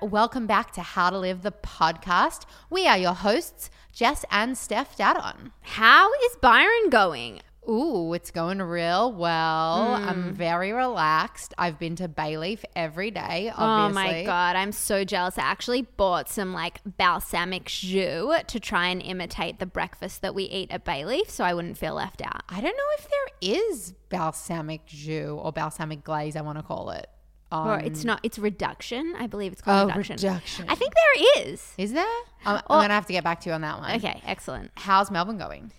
Welcome back to How to Live the podcast. We are your hosts, Jess and Steph Dadon. How is Byron going? Ooh, it's going real well. Hmm. I'm very relaxed. I've been to Bayleaf every day, Oh my god, I'm so jealous. I actually bought some like balsamic jus to try and imitate the breakfast that we eat at Bayleaf so I wouldn't feel left out. I don't know if there is balsamic jus or balsamic glaze, I want to call it. Um, Or it's not, it's reduction. I believe it's called Oh, reduction. reduction. I think there is. is there? I'm, I'm going to have to get back to you on that one. Okay, excellent. How's Melbourne going?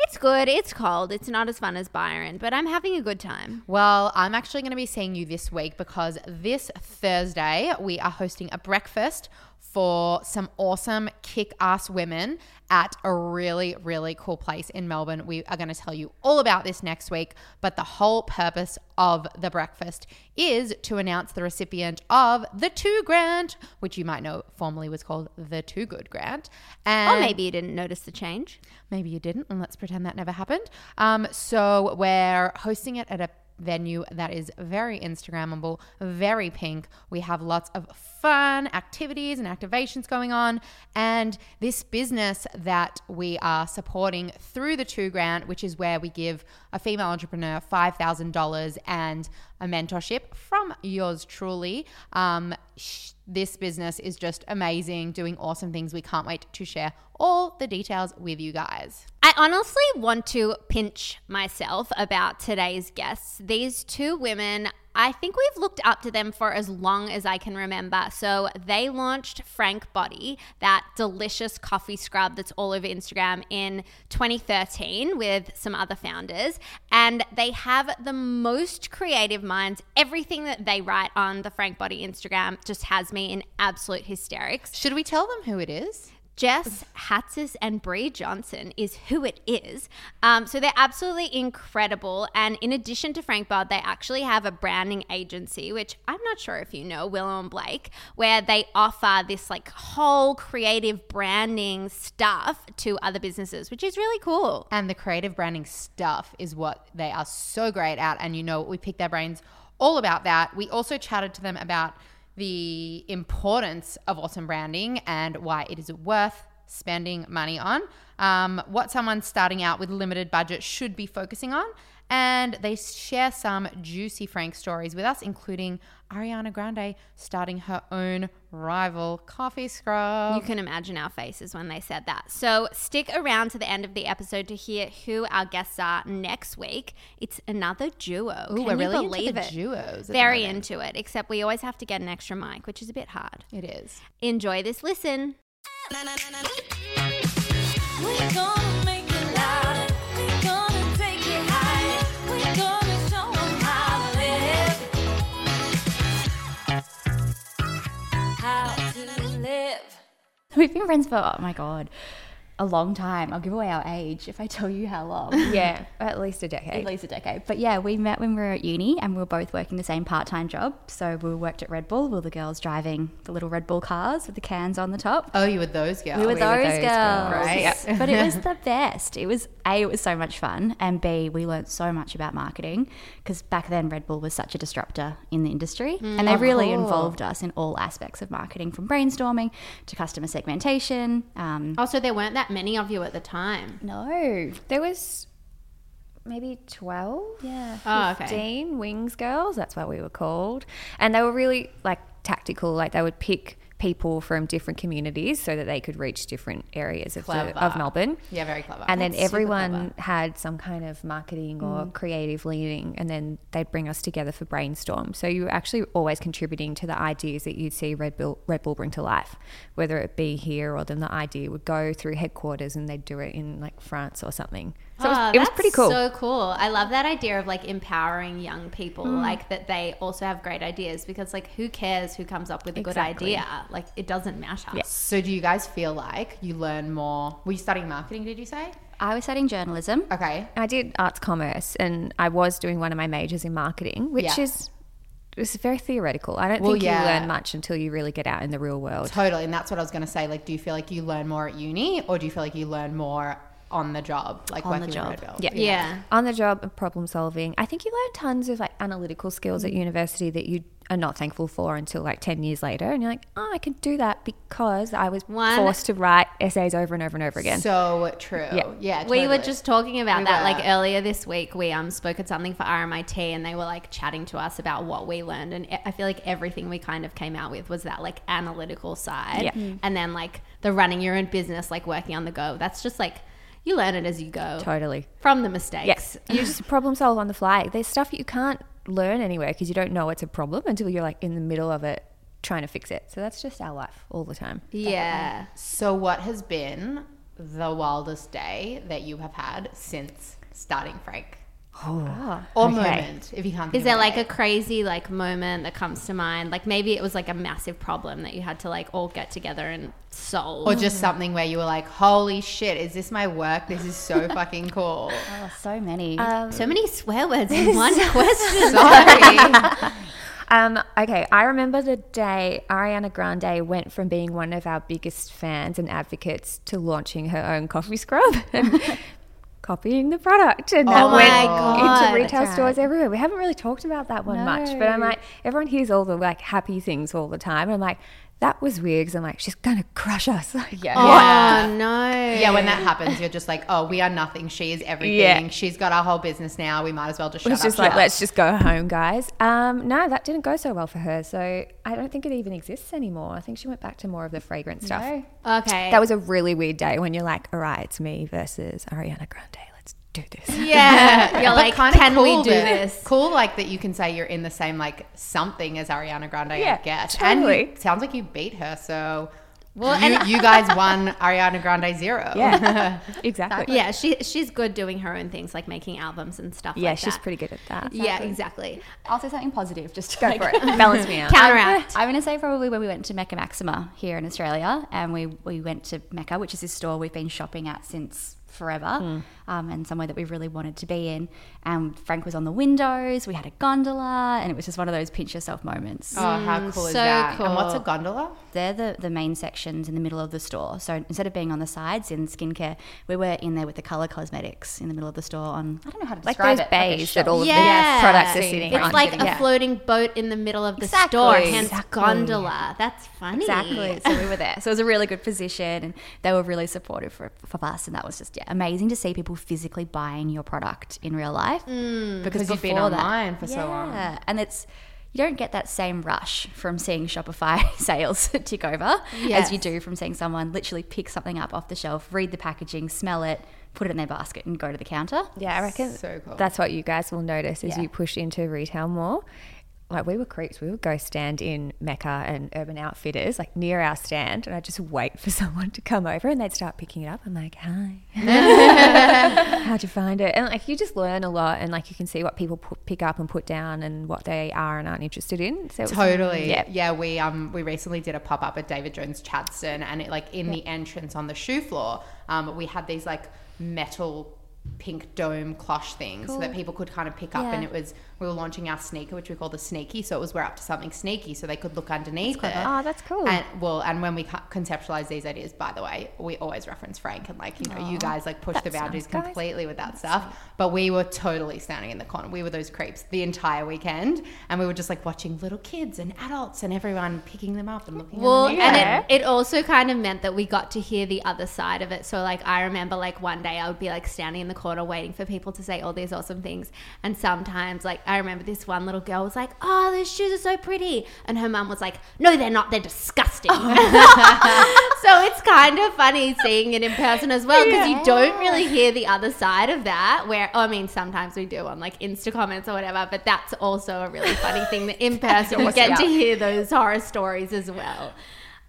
It's good. It's cold. It's not as fun as Byron, but I'm having a good time. Well, I'm actually going to be seeing you this week because this Thursday we are hosting a breakfast for some awesome kick ass women at a really, really cool place in Melbourne. We are going to tell you all about this next week, but the whole purpose of the breakfast is to announce the recipient of the Two Grant, which you might know formerly was called the two Good Grant. And Or maybe you didn't notice the change. Maybe you didn't, and let's pretend that never happened. Um, so we're hosting it at a venue that is very Instagrammable, very pink. We have lots of fun activities and activations going on. And this business that we are supporting through the Two Grant, which is where we give a female entrepreneur $5,000 and a mentorship from yours truly. Um, sh- this business is just amazing, doing awesome things. We can't wait to share all the details with you guys. I honestly want to pinch myself about today's guests. These two women, I think we've looked up to them for as long as I can remember. So they launched Frank Body, that delicious coffee scrub that's all over Instagram in 2013 with some other founders. And they have the most creative minds. Everything that they write on the Frank Body Instagram just has me in absolute hysterics. Should we tell them who it is? Jess Hatzis and Bree Johnson is who it is. Um, so they're absolutely incredible. And in addition to Frank Body, they actually have a branding agency, which I'm not sure if you know, Willow and Blake, where they offer this like whole creative branding stuff to other businesses, which is really cool. And the creative branding stuff is what they are so great at. And you know, we picked their brains all about that. We also chatted to them about the importance of awesome branding and why it is worth spending money on, um, what someone starting out with limited budget should be focusing on. And they share some juicy Frank stories with us, including Ariana Grande starting her own rival coffee scrub. You can imagine our faces when they said that. So stick around to the end of the episode to hear who our guests are next week. It's another duo. Ooh, Can we're you really believe into the it? duos. at the Very into it, except we always have to get an extra mic, which is a bit hard. It is. Enjoy this listen. How to live. We've been friends for, oh my God, a long time. I'll give away our age if I tell you how long. Yeah, at least a decade. At least a decade. But yeah, we met when we were at uni and we were both working the same part time job. So we worked at Red Bull. We were the girls driving the little Red Bull cars with the cans on the top. Oh, you were those girls. We were we those, were those girls. girls. Right. but it was the best. It was A, it was so much fun. And B, we learned so much about marketing because back then Red Bull was such a disruptor in the industry. and they Oh, really cool. involved us in all aspects of marketing from brainstorming to customer segmentation. Um, Also, there weren't that many of you at the time. no. There was maybe 12, Yeah. Oh, okay. 15 wings girls. That's what we were called. And they were really like tactical. Like they would pick people from different communities so that they could reach different areas of, the, of Melbourne. Yeah, very clever. And then That's super everyone had some kind of marketing or mm. creative leading, and then they'd bring us together for brainstorm. So you were actually always contributing to the ideas that you'd see Red Bull, Red Bull bring to life, whether it be here or then the idea would go through headquarters and they'd do it in like France or something. So it was, Oh, it was that's pretty cool. So cool. I love that idea of like empowering young people, mm. like that they also have great ideas because like who cares who comes up with a Exactly. good idea? Like it doesn't matter. So do you guys feel like you learn more? Were you studying marketing, did you say? I was studying journalism. Okay. I did arts commerce and I was doing one of my majors in marketing, which Yeah. is it's very theoretical. I don't Well, think yeah. you learn much until you really get out in the real world. Totally. And that's what I was going to say. Like, do you feel like you learn more at uni or do you feel like you learn more on the job, like On the job. with Red Bull. Yeah. Yeah. on the job and problem solving. I think you learn tons of like analytical skills at Mm. university that you are not thankful for until like 10 years later. And you're like, oh, I can do that because I was One- forced to write essays over and over and over again. So true. Yeah. Yeah. We were just talking about We that were. like earlier this week. We um spoke at something for RMIT and they were like chatting to us about what we learned and I feel like everything we kind of came out with was that like analytical side. Yeah. Mm. And then like the running your own business, like working on the go. That's just like you learn it as you go totally. from the mistakes. Yes. you just problem solve on the fly. There's stuff you can't learn anywhere because you don't know it's a problem until you're like in the middle of it trying to fix it. So that's just our life all the time. Yeah. So, what has been the wildest day that you have had since starting Frank? Oh, Or okay. moment, if you can't. Is there like day. a crazy like moment that comes to mind? Like maybe it was like a massive problem that you had to like all get together and solve. or just something where you were like, "Holy shit, is this my work? This is so fucking cool." Oh, so many. so many swear words in one question. Sorry. Um, okay, I remember the day Ariana Grande went from being one of our biggest fans and advocates to launching her own coffee scrub and copying the product. And that Oh went God. into retail stores everywhere. We haven't really talked about that one much, but I'm like, everyone hears all the like happy things all the time. And I'm like, that was weird because I'm like, she's going to crush us. Like, yeah. Oh no. yeah, when that happens, you're just like, "Oh, we are nothing. She is everything. Yeah. She's got our whole business now. We might as well just shut It's up just like, shop." let's just go home, guys. Um, no, that didn't go so well for her. So I don't think it even exists anymore. I think she went back to more of the fragrance stuff. No. Okay. That was a really weird day when you're like, all right, it's me versus Ariana Grande. Let's do this. yeah. You're But like, kinda can we do that- this? Cool, like that you can say you're in the same like something as Ariana Grande. Yeah, I guess. totally. And sounds like you beat her. So, Well, you, and- you guys won Ariana Grande zero. Yeah, exactly. Yeah, she she's good doing her own things, like making albums and stuff. Yeah, like she's that. pretty good at that. Yeah, exactly. I'll say something positive just to Go like- for it. Balance me out. Counteract. I'm going to say probably when we went to Mecca Maxima here in Australia, and we, we went to Mecca, which is this store we've been shopping at since forever, hmm. Um, and somewhere that we really wanted to be in. And Frank was on the windows. We had a gondola, and it was just one of those pinch yourself moments. Oh, how cool is so that? And what's a gondola? They're the, the main sections in the middle of the store. So instead of being on the sides in skincare, we were in there with the color cosmetics in the middle of the store. On I don't know how to Like describe those it. like a bays that all of Yeah. the products are Sitting sitting It's on. like sitting- a yeah. floating boat in the middle of the Exactly. store, hence Exactly. gondola. That's funny. Exactly. So we were there. So it was a really good position, and they were really supportive for, for us. And that was just yeah, amazing to see people physically buying your product in real life mm, because Because you've been before that- online for so long. And it's you don't get that same rush from seeing Shopify sales tick over Yes. as you do from seeing someone literally pick something up off the shelf, read the packaging, smell it, put it in their basket, and go to the counter. Yeah, I reckon So cool. that's what you guys will notice as Yeah. you push into retail more. Like we were creeps, we would go stand in Mecca and Urban Outfitters, like near our stand, and I'd just wait for someone to come over and they'd start picking it up. I'm like, hi, how'd you find it? And like you just learn a lot, and like you can see what people put, pick up and put down, and what they are and aren't interested in. So it was- Totally. yeah, Yeah. we um we recently did a pop up at David Jones Chadstone, and it like in the entrance on the shoe floor, um, we had these like metal pink dome cloche things so that people could kind of pick up and it was we were launching our sneaker which we call the sneaky so it was we're up to something sneaky so they could look underneath it Oh, that's cool. and well and when we co- conceptualize these ideas by the way we always reference frank and like you know you guys like push the boundaries nice, guys. completely with that stuff but we were totally standing in the corner we were those creeps the entire weekend and we were just like watching little kids and adults and everyone picking them up and looking Well, underneath and it. it, it also kind of meant that we got to hear the other side of it. So, like, I remember, like, one day I would be, like, standing in the corner waiting for people to say all these awesome things. And sometimes, like, I remember this one little girl was like, Oh, those shoes are so pretty. And her mum was like, No, they're not. They're disgusting. Oh. so, it's kind of funny seeing it in person as well because you don't really hear the other side of that. Where, oh, I mean, sometimes we do on, like, Insta comments or whatever, but that's also a really funny thing that in person you get to hear those horror stories as well.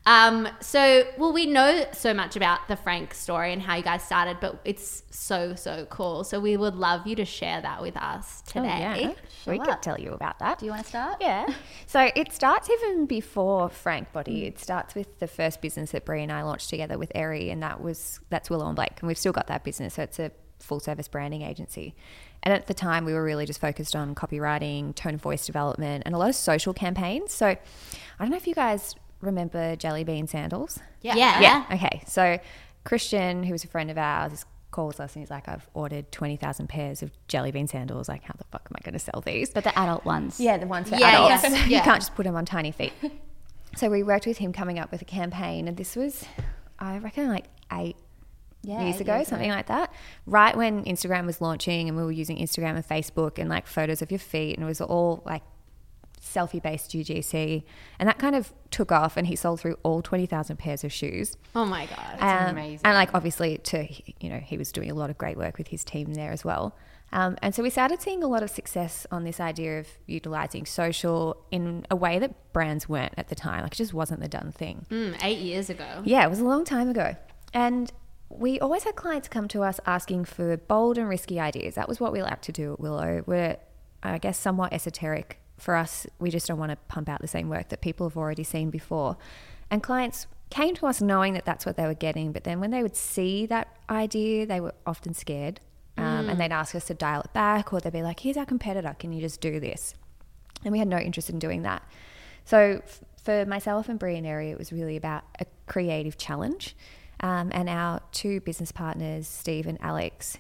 Um, so, well, we know so much about the Frank story and how you guys started, but it's so, so cool. So, we would love you to share that with us Oh, today. yeah. we Sure. could tell you about that. Do you want to start? Yeah. So it starts even before Frank Body. It starts with the first business that Bree and I launched together with Eri, and that was that's Willow and Blake, and we've still got that business. So it's a full service branding agency. And at the time, we were really just focused on copywriting, tone of voice development, and a lot of social campaigns. So I don't know if you guys remember Jelly Bean Sandals. Yeah. Yeah. Okay. So Christian, who was a friend of ours, is calls us and he's like, I've ordered 20,000 pairs of jelly bean sandals. Like, how the fuck am I going to sell these? But the adult ones. Yeah, the ones for Yeah, adults. yes, you can't just put them on tiny feet. so we worked with him coming up with a campaign, and this was, I reckon, like eight Yeah, years ago, years something like that. Right when Instagram was launching, and we were using Instagram and Facebook, and like photos of your feet, and it was all like selfie based UGC, and that kind of took off. And he sold through all twenty thousand pairs of shoes. Oh my god. That's Um, amazing. And like obviously, to you know, he was doing a lot of great work with his team there as well. Um, and so we started seeing a lot of success on this idea of utilizing social in a way that brands weren't at the time. Like it just wasn't the done thing. Mm, eight years ago. Yeah, it was a long time ago. And we always had clients come to us asking for bold and risky ideas. That was what we like to do at Willow. We're, I guess, somewhat esoteric. For us, we just don't want to pump out the same work that people have already seen before. And clients came to us knowing that that's what they were getting, but then when they would see that idea, they were often scared. Um, And they'd ask us to dial it back, or they'd be like, here's our competitor, can you just do this? And we had no interest in doing that. So f- for myself and Bree and Area, it was really about a creative challenge. Um, and our two business partners, Steve and Alex,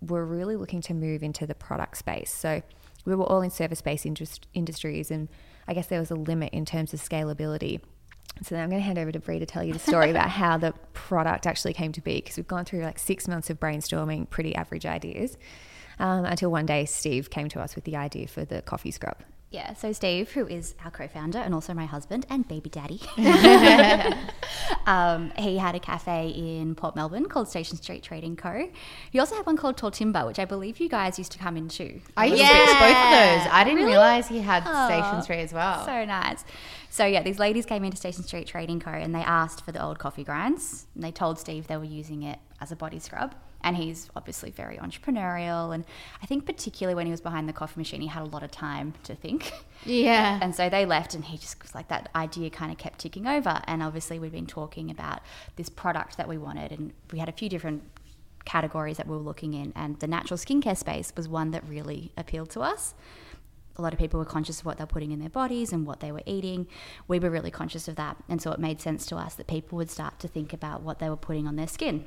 were really looking to move into the product space. So we were all in service based indust- industries, and I guess there was a limit in terms of scalability. So now I'm going to hand over to Bree to tell you the story about how the product actually came to be because we've gone through like six months of brainstorming pretty average ideas um, until one day Steve came to us with the idea for the coffee scrub. Yeah, so Steve, who is our co-founder and also my husband and baby daddy, um, he had a cafe in Port Melbourne called Station Street Trading Co. He also had one called Tortimba, which I believe you guys used to come into. I used Yeah. to fix both of those. I didn't Really? realize he had Aw, Station Street as well. So nice. So yeah, these ladies came into Station Street Trading Co. and they asked for the old coffee grinds. And they told Steve they were using it as a body scrub. And he's obviously very entrepreneurial. And I think particularly when he was behind the coffee machine, he had a lot of time to think. Yeah. And so they left, and he just was like, that idea kind of kept ticking over. And obviously, we'd been talking about this product that we wanted, and we had a few different categories that we were looking in. And the natural skincare space was one that really appealed to us. A lot of people were conscious of what they're putting in their bodies and what they were eating. We were really conscious of that. And so it made sense to us that people would start to think about what they were putting on their skin.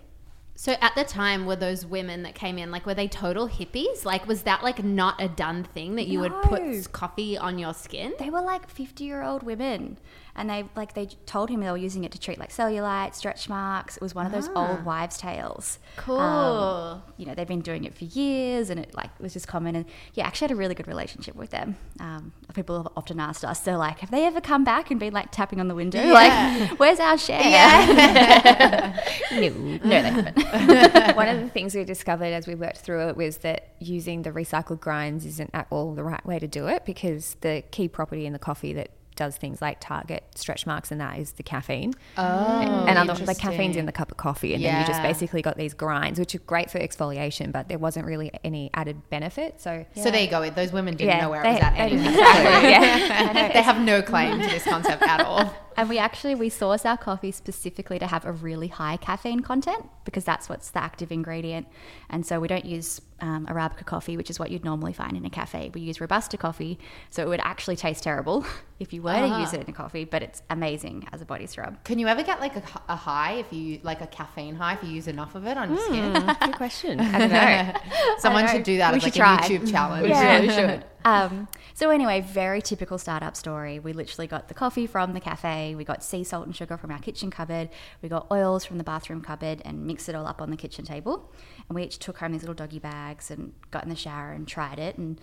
So at the time, were those women that came in like were they total hippies? Like was that like not a done thing that you would put No. coffee on your skin? They were like 50 year old women. And they like they told him they were using it to treat like cellulite, stretch marks. It was one of those old wives' tales. Cool. Um, you know, they've been doing it for years and it like was just common. And yeah, actually had a really good relationship with them. Um, people have often asked us, they're like, have they ever come back and been like tapping on the window? Like, where's our share? Yeah. No, no, they haven't. One of the things we discovered as we worked through it was that using the recycled grinds isn't at all the right way to do it because the key property in the coffee that does things like target stretch marks and that is the caffeine. Oh, and other, the caffeine's in the cup of coffee, and then you just basically got these grinds, which are great for exfoliation, but there wasn't really any added benefit. So So there you go. Those women didn't Yeah, know where they- it was at anyway. exactly, yeah. they have no claim to this concept at all. And we actually we source our coffee specifically to have a really high caffeine content because that's what's the active ingredient. And so we don't use um, arabica coffee, which is what you'd normally find in a cafe. We use robusta coffee, so it would actually taste terrible if you were to use it in a coffee, but it's amazing as a body scrub. Can you ever get like a, a high if you like a caffeine high if you use enough of it on your skin? good question. I don't know. Someone know. should do that We as like should a try. YouTube challenge. Yeah, we should. Um, so anyway, very typical startup story. We literally got the coffee from the cafe. We got sea salt and sugar from our kitchen cupboard. We got oils from the bathroom cupboard and mixed it all up on the kitchen table. And we each took home these little doggy bags and got in the shower and tried it and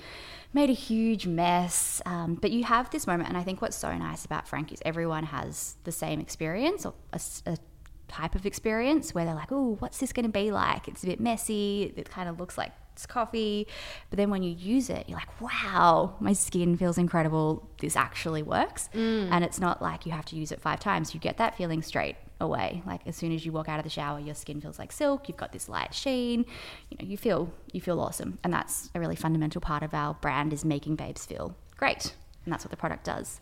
made a huge mess. Um, but you have this moment, and I think what's so nice about Frank is everyone has the same experience or a type of experience where they're like, oh, what's this going to be like? It's a bit messy. It kind of looks like it's coffee. But then when you use it, you're like, wow, my skin feels incredible. This actually works. Mm. And it's not like you have to use it five times. You get that feeling straight away. Like as soon as you walk out of the shower, your skin feels like silk. You've got this light sheen. You know, you feel you feel awesome. And that's a really fundamental part of our brand is making babes feel great. And that's what the product does.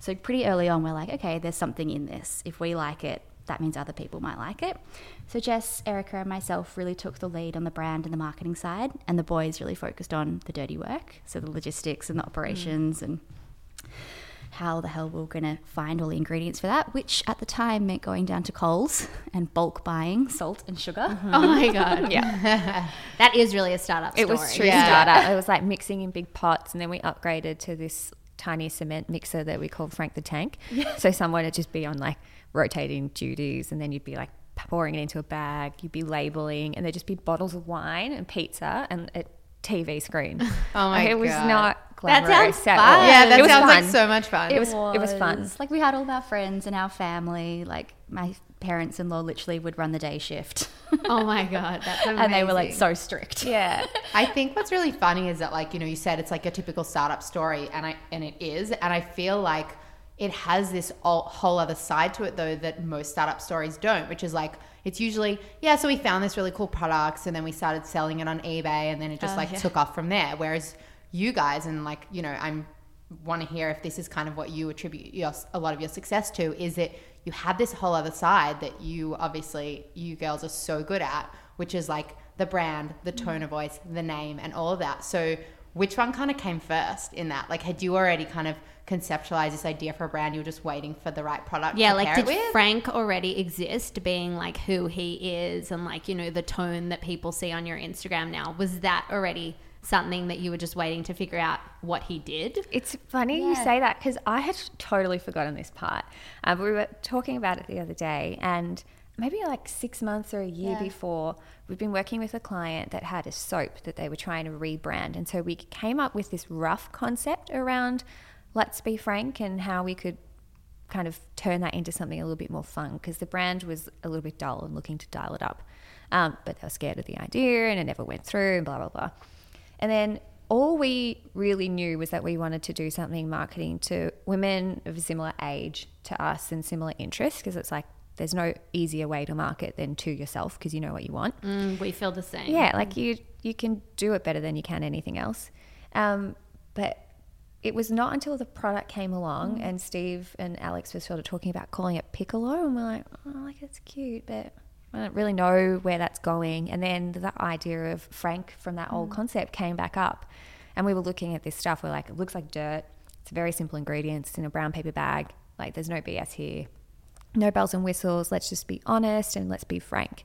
So pretty early on, we're like, okay, there's something in this. If we like it, that means other people might like it. So Jess, Erika, and myself really took the lead on the brand and the marketing side, and the boys really focused on the dirty work, so the logistics and the mm. operations and how the hell we're going to find all the ingredients for that, which at the time meant going down to Coles and bulk buying salt and sugar. Mm-hmm. Oh my god. Yeah. That is really a startup It was true Yeah. startup. It was like mixing in big pots, and then we upgraded to this tiny cement mixer that we called Frank the Tank. So someone would just be on like rotating duties, and then you'd be like pouring it into a bag. You'd be labeling, and there'd just be bottles of wine and pizza and a TV screen. Oh my Like, it was God. not That glamorous sounds at fun. all. Yeah, that it was sounds like so much fun. It was it was fun. Like we had all of our friends and our family. Like my parents-in-law literally would run the day shift, Oh my god, that's amazing. and they were like so strict. Yeah. I think what's really funny is that like you know you said it's like a typical startup story and I and it is and I feel like it has this all, whole other side to it though that most startup stories don't which is like it's usually yeah so we found this really cool product and then we started selling it on eBay and then it just oh, like took off from there. Whereas you guys and like you know I'm want to hear if this is kind of what you attribute your, a lot of your success to is that you have this whole other side that you obviously you girls are so good at which is like the brand the tone mm. of voice the name and all of that. So which one kind of came first in that like had you already kind of conceptualized this idea for a brand you were just waiting for the right product Yeah, to like pair did it with? Frank already exist being like who he is and like, you know, the tone that people see on your Instagram now? Was that already something that you were just waiting to figure out what he did? It's funny you say that because I had totally forgotten this part. Uh, we were talking about it the other day, and maybe like six months or a year before, we've been working with a client that had a soap that they were trying to rebrand. And so we came up with this rough concept around Let's Be Frank and how we could kind of turn that into something a little bit more fun because the brand was a little bit dull and looking to dial it up. Um, but they were scared of the idea and it never went through and blah, blah, blah. And then all we really knew was that we wanted to do something marketing to women of a similar age to us and similar interests because it's like there's no easier way to market than to yourself because you know what you want. Mm, we feel the same. Yeah, like you you can do it better than you can anything else. Um, but it was not until the product came along and Steve and Alex were sort of talking about calling it Piccolo, and we're like, oh, like it's cute, but I don't really know where that's going. And then the idea of Frank from that old concept came back up, and we were looking at this stuff. We're like, it looks like dirt. It's very simple ingredients it's in a brown paper bag. Like, there's no BS here no bells and whistles. Let's just be honest and let's be frank.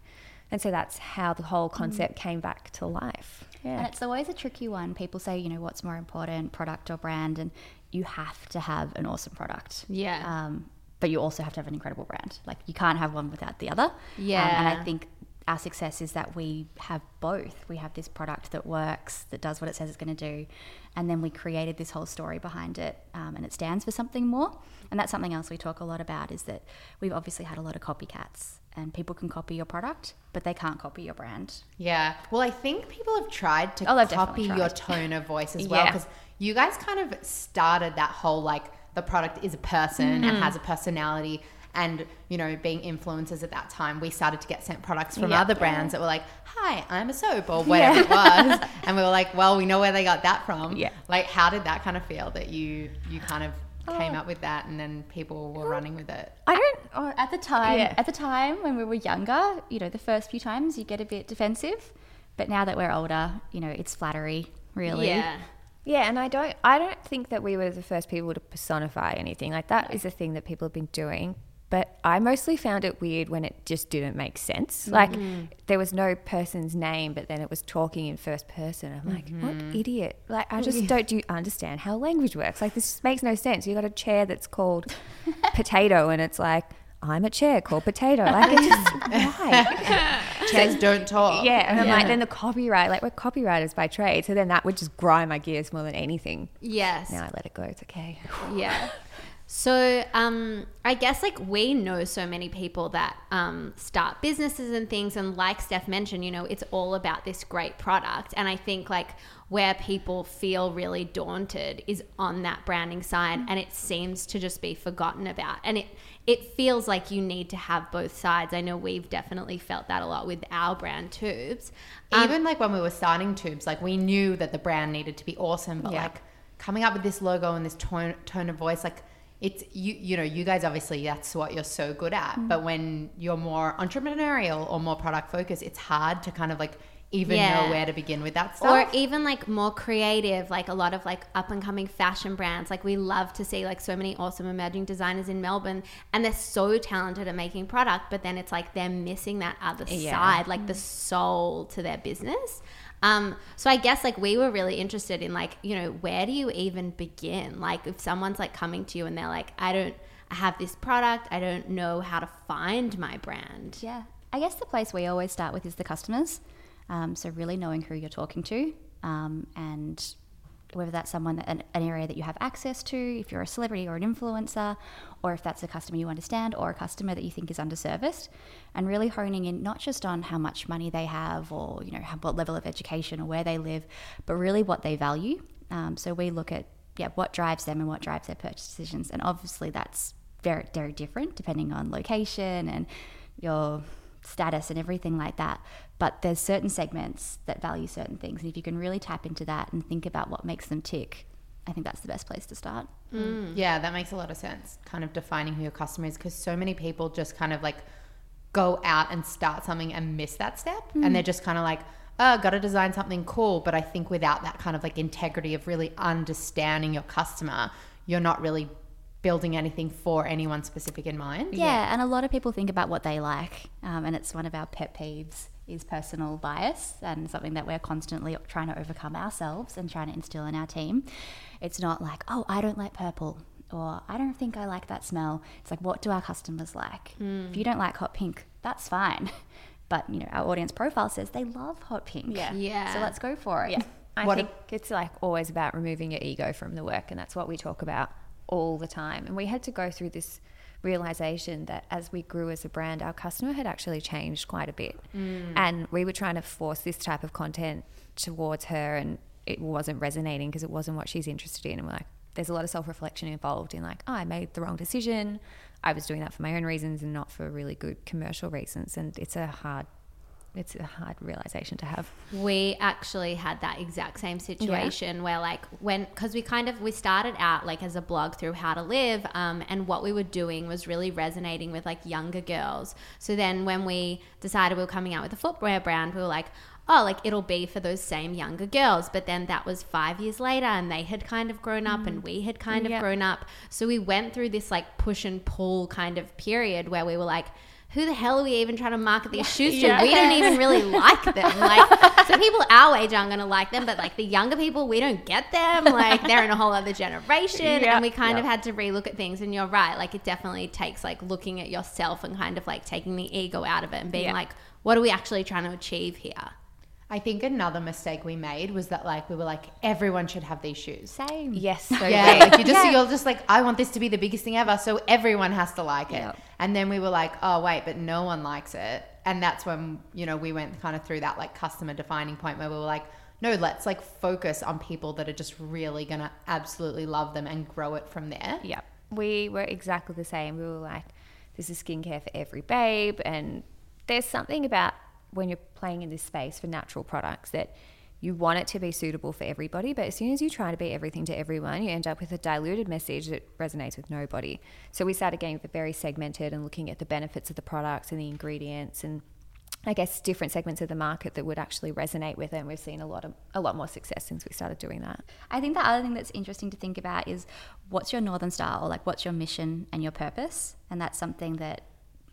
And so that's how the whole concept came back to life. And it's always a tricky one. People say, you know, what's more important, product or brand? And you have to have an awesome product. Yeah. Um, but you also have to have an incredible brand. Like you can't have one without the other. Um, and I think our success is that we have both. We have this product that works, that does what it says it's going to do, and then we created this whole story behind it, um, and it stands for something more. And that's something else we talk a lot about is that we've obviously had a lot of copycats, and people can copy your product, but they can't copy your brand. Yeah. Well, I think people have tried to Oh, copy definitely your tone of voice as well Yeah. because you guys kind of started that whole like the product is a person Mm. and has a personality. And you know, being influencers at that time, we started to get sent products from Yeah. other brands that were like, "Hi, I'm a soap" or whatever it was, and we were like, "Well, we know where they got that from." Yeah. Like, how did that kind of feel that you you kind of Oh. came up with that, and then people were running with it? I don't. oh, At the time, Yeah. at the time when we were younger, you know, the first few times you get a bit defensive, but now that we're older, you know, it's flattery, really. Yeah. Yeah, and I don't. I don't think that we were the first people to personify anything. Like that is a thing that people have been doing. But I mostly found it weird when it just didn't make sense. Mm-hmm. Like there was no person's name, but then it was talking in first person. I'm like, what mm-hmm. idiot? Like I just don't do understand how language works. Like this just makes no sense. You got a chair that's called potato, and it's like I'm a chair called potato. Like it just why? Chairs don't talk. Yeah, and I'm like, then the copyright, like we're copywriters by trade, so then that would just grind my gears more than anything. Yes. Now I let it go. It's okay. Yeah. So, um, I guess like we know so many people that um, start businesses and things, and like Steph mentioned, you know, it's all about this great product. And I think like where people feel really daunted is on that branding side, and it seems to just be forgotten about. And it it feels like you need to have both sides. I know we've definitely felt that a lot with our brand tubes. Um, Even like when we were starting tubes, like we knew that the brand needed to be awesome, but Yeah. like coming up with this logo and this tone tone of voice, like it's you you know you guys obviously that's what you're so good at. Mm-hmm. But when you're more entrepreneurial or more product focused, it's hard to kind of like even Yeah. know where to begin with that stuff. or even like more creative like a lot of like up and coming fashion brands like we love to see like so many awesome emerging designers in melbourne and they're so talented at making product but then it's like they're missing that other Yeah. side like the mm. soul to their business um, so I guess like we were really interested in like you know where do you even begin like if someone's like coming to you and they're like I don't I have this product I don't know how to find my brand Yeah. I guess the place we always start with is the customers. Um, so really knowing who you're talking to um, and whether that's someone an, an area that you have access to, if you're a celebrity or an influencer, or if that's a customer you understand or a customer that you think is underserviced, and really honing in not just on how much money they have or you know what level of education or where they live, but really what they value. Um, so we look at yeah what drives them and what drives their purchase decisions, and obviously that's very very different depending on location and your status and everything like that. But there's certain segments that value certain things. And if you can really tap into that and think about what makes them tick, I think that's the best place to start. Mm. Mm. Yeah, that makes a lot of sense. Kind of defining who your customer is because so many people just kind of like go out and start something and miss that step. And mm. they're just kind of like, oh, got to design something cool. But I think without that kind of like integrity of really understanding your customer, you're not really building anything for anyone specific in mind. Yeah, and a lot of people think about what they like, um, and it's one of our pet peeves is personal bias, and something that we're constantly trying to overcome ourselves and trying to instill in our team. It's not like, oh, I don't like purple, or I don't think I like that smell. It's like, what do our customers like? If hmm. you don't like hot pink, that's fine. But you know, our audience profile says they love hot pink. Yeah. Yeah. So let's go for it. Yeah. I What think it's like always about removing your ego from the work, and that's what we talk about all the time. And we had to go through this realization that as we grew as a brand, our customer had actually changed quite a bit. Mm. And we were trying to force this type of content towards her, and it wasn't resonating because it wasn't what she's interested in. And we're like, there's a lot of self reflection involved in like, oh, I made the wrong decision. I was doing that for my own reasons and not for really good commercial reasons. And it's a hard, it's a hard realization to have. we actually had that exact same situation where like when because we kind of we started out like as a blog through how to live um, and what we were doing was really resonating with like younger girls. So then when we decided we were coming out with a footwear brand we were like oh like it'll be for those same younger girls. But then that was five years later and they had kind of grown up and we had kind of grown up. So we went through this like push and pull kind of period where we were like who the hell are we even trying to market these shoes to? We don't even really like them. Like, so people our age aren't going to like them, but like the younger people, we don't get them. Like, they're in a whole other generation, Yeah. and we kind of had to relook at things. And you're right, like it definitely takes like looking at yourself and kind of like taking the ego out of it and being Yeah. like, what are we actually trying to achieve here? I think another mistake we made was that like we were like everyone should have these shoes. Same. Yes. So Yeah, like you just you're just like I want this to be the biggest thing ever, so everyone has to like it. Yep. And then we were like, oh wait, but no one likes it, and that's when you know we went kind of through that like customer defining point where we were like, no, let's like focus on people that are just really gonna absolutely love them and grow it from there. Yeah, we were exactly the same. We were like, this is skincare for every babe. And there's something about when you're playing in this space for natural products that you want it to be suitable for everybody. But as soon as you try to be everything to everyone, you end up with a diluted message that resonates with nobody. So we started getting very segmented and looking at the benefits of the products and the ingredients and I guess different segments of the market that would actually resonate with it. And we've seen a lot of a lot more success since we started doing that. I think the other thing that's interesting to think about is what's your Northern Star or like what's your mission and your purpose? And that's something that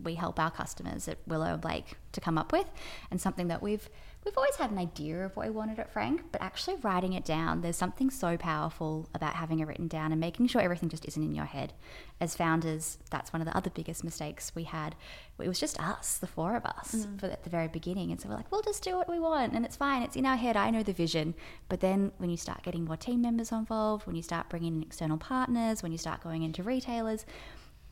we help our customers at Willow and Blake to come up with and something that we've we've always had an idea of what we wanted at Frank, but actually writing it down, there's something so powerful about having it written down and making sure everything just isn't in your head. As founders, that's one of the other biggest mistakes we had. It was just us, the four of us, mm. for at the very beginning. And so we're like, we'll just do what we want and it's fine. It's in our head. I know the vision. But then when you start getting more team members involved, when you start bringing in external partners, when you start going into retailers,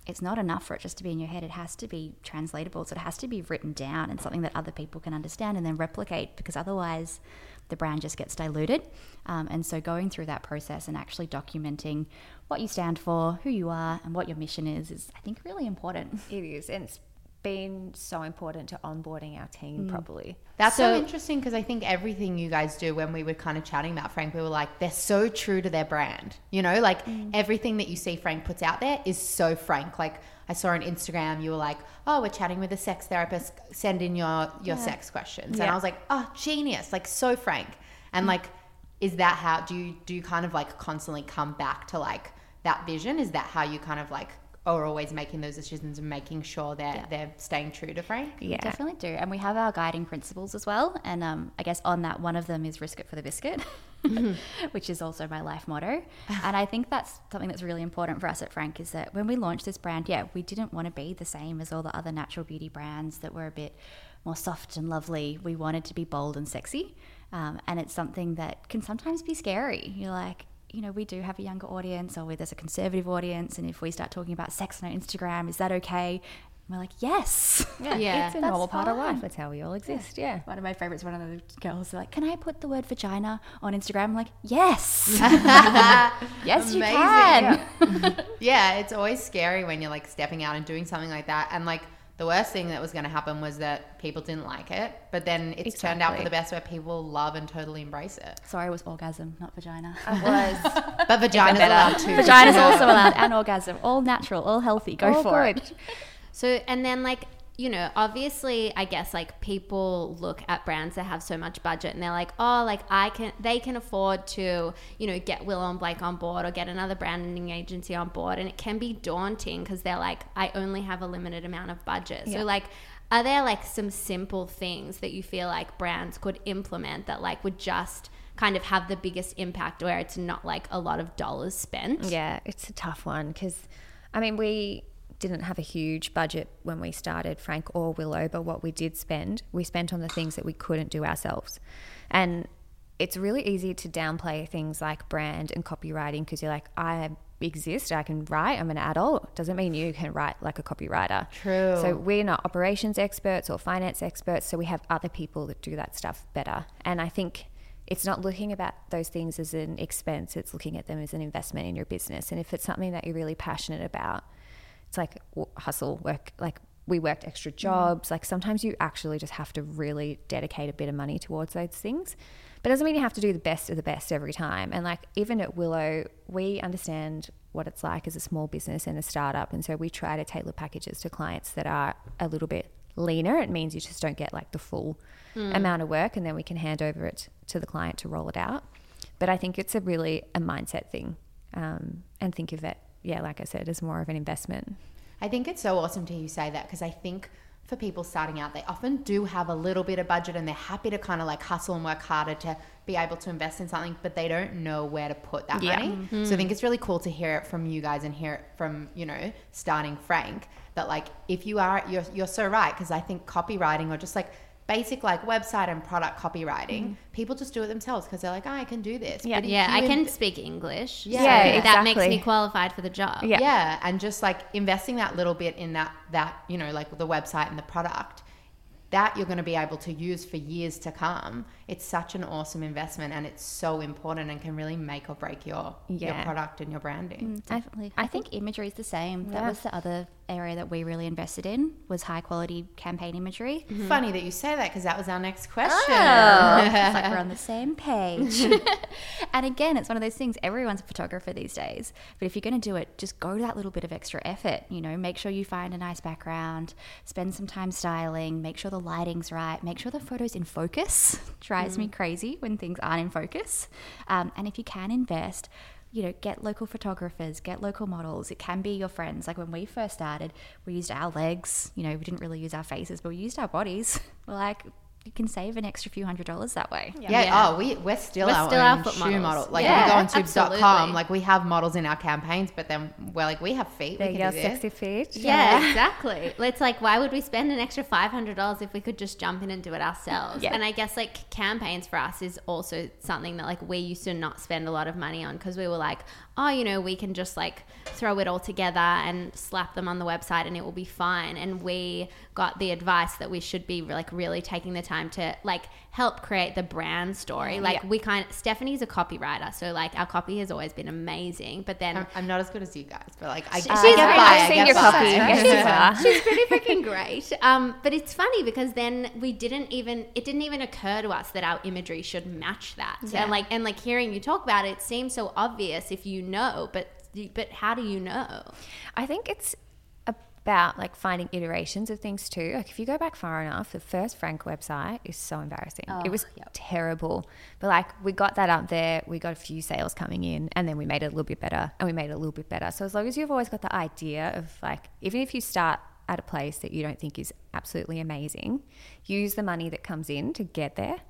it's not enough for it just to be in your head. It has to be translatable. So it has to be written down and something that other people can understand and then replicate because otherwise the brand just gets diluted. Um, and so going through that process and actually documenting what you stand for, who you are, and what your mission is, is I think really important. It is, and it's been so important to onboarding our team mm. properly. That's so, So- interesting because I think everything you guys do when we were kind of chatting about Frank, we were like, they're so true to their brand. You know, like mm. everything that you see Frank puts out there is so Frank. Like, I saw on Instagram you were like, "Oh, we're chatting with a sex therapist. Send in your your sex questions." And I was like, "Oh, genius! Like so frank." And mm. like, is that how do you do you kind of like constantly come back to like that vision? Is that how you kind of like are always making those decisions and making sure that they're staying true to Frank? Yeah. Definitely do. And we have our guiding principles as well. And um, I guess on that, one of them is risk it for the biscuit, which is also my life motto. and I think that's something that's really important for us at Frank is that when we launched this brand, yeah, we didn't want to be the same as all the other natural beauty brands that were a bit more soft and lovely. We wanted to be bold and sexy. Um, and it's something that can sometimes be scary. You're like, you know, we do have a younger audience or there's a conservative audience. And if we start talking about sex on our Instagram, is that okay? And we're like, yes. Yeah, Yeah, it's a that's normal part of life. That's how we all exist. Yeah. One of my favorites, one of the girls, are like, can I put the word vagina on Instagram? I'm like, yes. yes, you Amazing. can. Yeah, it's always scary when you're like stepping out and doing something like that. And like the worst thing that was going to happen was that people didn't like it, but then it's turned out for the best where people love and totally embrace it. Sorry, it was orgasm, not vagina. It was But vagina's allowed too. Vagina's also allowed and orgasm. All natural, all healthy. Go all for good. it. So, and then like, you know, obviously, I guess like people look at brands that have so much budget and they're like, oh, like I can, they can afford to, you know, get Willow and Blake on board or get another branding agency on board. And it can be daunting because they're like, I only have a limited amount of budget. Yeah. So, like, are there like some simple things that you feel like brands could implement that like would just kind of have the biggest impact where it's not like a lot of dollars spent? Yeah, it's a tough one because, I mean, we didn't have a huge budget when we started Frank or Willow, but what we did spend, we spent on the things that we couldn't do ourselves. And it's really easy to downplay things like brand and copywriting because you're like, I exist, I can write, I'm an adult. Doesn't mean you can write like a copywriter. True. So we're not operations experts or finance experts, so we have other people that do that stuff better. And I think it's not looking about those things as an expense, it's looking at them as an investment in your business. And if it's something that you're really passionate about, it's like hustle, work, like we worked extra jobs. Like sometimes you actually just have to really dedicate a bit of money towards those things. But it doesn't mean you have to do the best of the best every time. And like even at Willow, we understand what it's like as a small business and a startup. And so we try to tailor packages to clients that are a little bit leaner. It means you just don't get like the full amount of work and then we can hand over it to the client to roll it out. But I think it's a really a mindset thing. Um, and think of it, yeah, like I said, as more of an investment. I think it's so awesome to hear you say that because I think for people starting out, they often do have a little bit of budget and they're happy to kind of like hustle and work harder to be able to invest in something, but they don't know where to put that Yeah. money. Mm-hmm. So I think it's really cool to hear it from you guys and hear it from, you know, starting Frank that like if you are, you're, you're so right because I think copywriting or just like basic like website and product copywriting, mm-hmm. people just do it themselves because they're like, oh, I can do this. Yeah. But Yeah, I can in- speak English. Yeah, so Yeah, that makes me qualified for the job. Yeah. yeah and just like investing that little bit in that that you know like the website and the product that you're going to be able to use for years to come it's such an awesome investment and it's so important and can really make or break your your product and your branding mm, Definitely. I think imagery is the same. That was the other area that we really invested in was high quality campaign imagery. Mm-hmm. funny that you say that because that was our next oh, question it's like we're on the same page. and again, it's one of those things, everyone's a photographer these days. But if you're going to do it, just go to that little bit of extra effort. You know, make sure you find a nice background, spend some time styling, make sure the lighting's right, make sure the photo's in focus. Drives me crazy when things aren't in focus. Um, and if you can invest, you know, get local photographers, get local models. It can be your friends. Like when we first started, we used our legs. You know, we didn't really use our faces, but we used our bodies. We're like, you can save an extra few hundred dollars that way. Yeah. Yeah. Oh, we we're still We're our still own our foot shoe models. model. Like Yeah, we go on absolutely. tubes.com, like we have models in our campaigns, but then we're like we have feet. There we you can go, do this. sexy feet. Yeah, exactly. It's like, why would we spend an extra five hundred dollars if we could just jump in and do it ourselves? Yeah. And I guess like campaigns for us is also something that like we used to not spend a lot of money on because we were like, oh, you know, we can just like throw it all together and slap them on the website and it will be fine. And we got the advice that we should be like really taking the time to like help create the brand story. Like Yeah. we kind of, Stephanie's a copywriter, so like our copy has always been amazing. But then I'm, I'm not as good as you guys, but like I, She's I get by. I've I seen get your by. copy. Yes, you are. She's pretty freaking great. Um, but it's funny because then we didn't even it didn't even occur to us that our imagery should match that. Yeah. And like and like hearing you talk about it, it seems so obvious if you know, but but how do you know? I think it's about like finding iterations of things too. Like if you go back far enough, the first Frank website is so embarrassing. it was terrible. But like we got that up there, we got a few sales coming in, and then we made it a little bit better, and we made it a little bit better. So as long as you've always got the idea of like, even if you start at a place that you don't think is absolutely amazing, use the money that comes in to get there.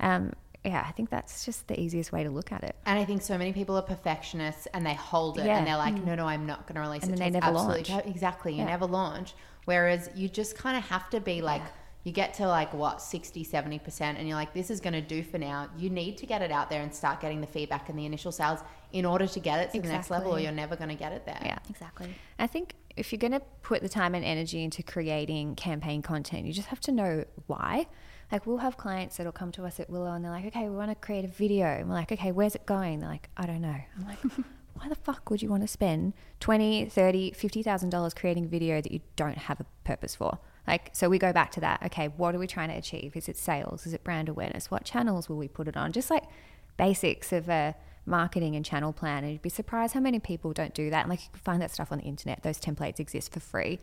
Um, yeah, I think that's just the easiest way to look at it. And I think so many people are perfectionists and they hold it Yeah. and they're like, mm. no, no, I'm not going to release And it. And they it's never absolutely launch. per- Exactly. You Yeah. never launch. Whereas you just kind of have to be like, you get to like what, 60, 70%, and you're like, this is going to do for now. You need to get it out there and start getting the feedback and the initial sales in order to get it to the next level, or you're never going to get it there. Yeah. Exactly. I think if you're going to put the time and energy into creating campaign content, you just have to know why. Like, we'll have clients that'll come to us at Willow and they're like, okay, we want to create a video. And we're like, okay, where's it going? They're like, I don't know. I'm like, why the fuck would you want to spend 20, 30, $50,000 creating a video that you don't have a purpose for? Like, so we go back to that. Okay, what are we trying to achieve? Is it sales? Is it brand awareness? What channels will we put it on? Just like basics of a marketing and channel plan. And you'd be surprised how many people don't do that. And like you can find that stuff on the internet. Those templates exist for free.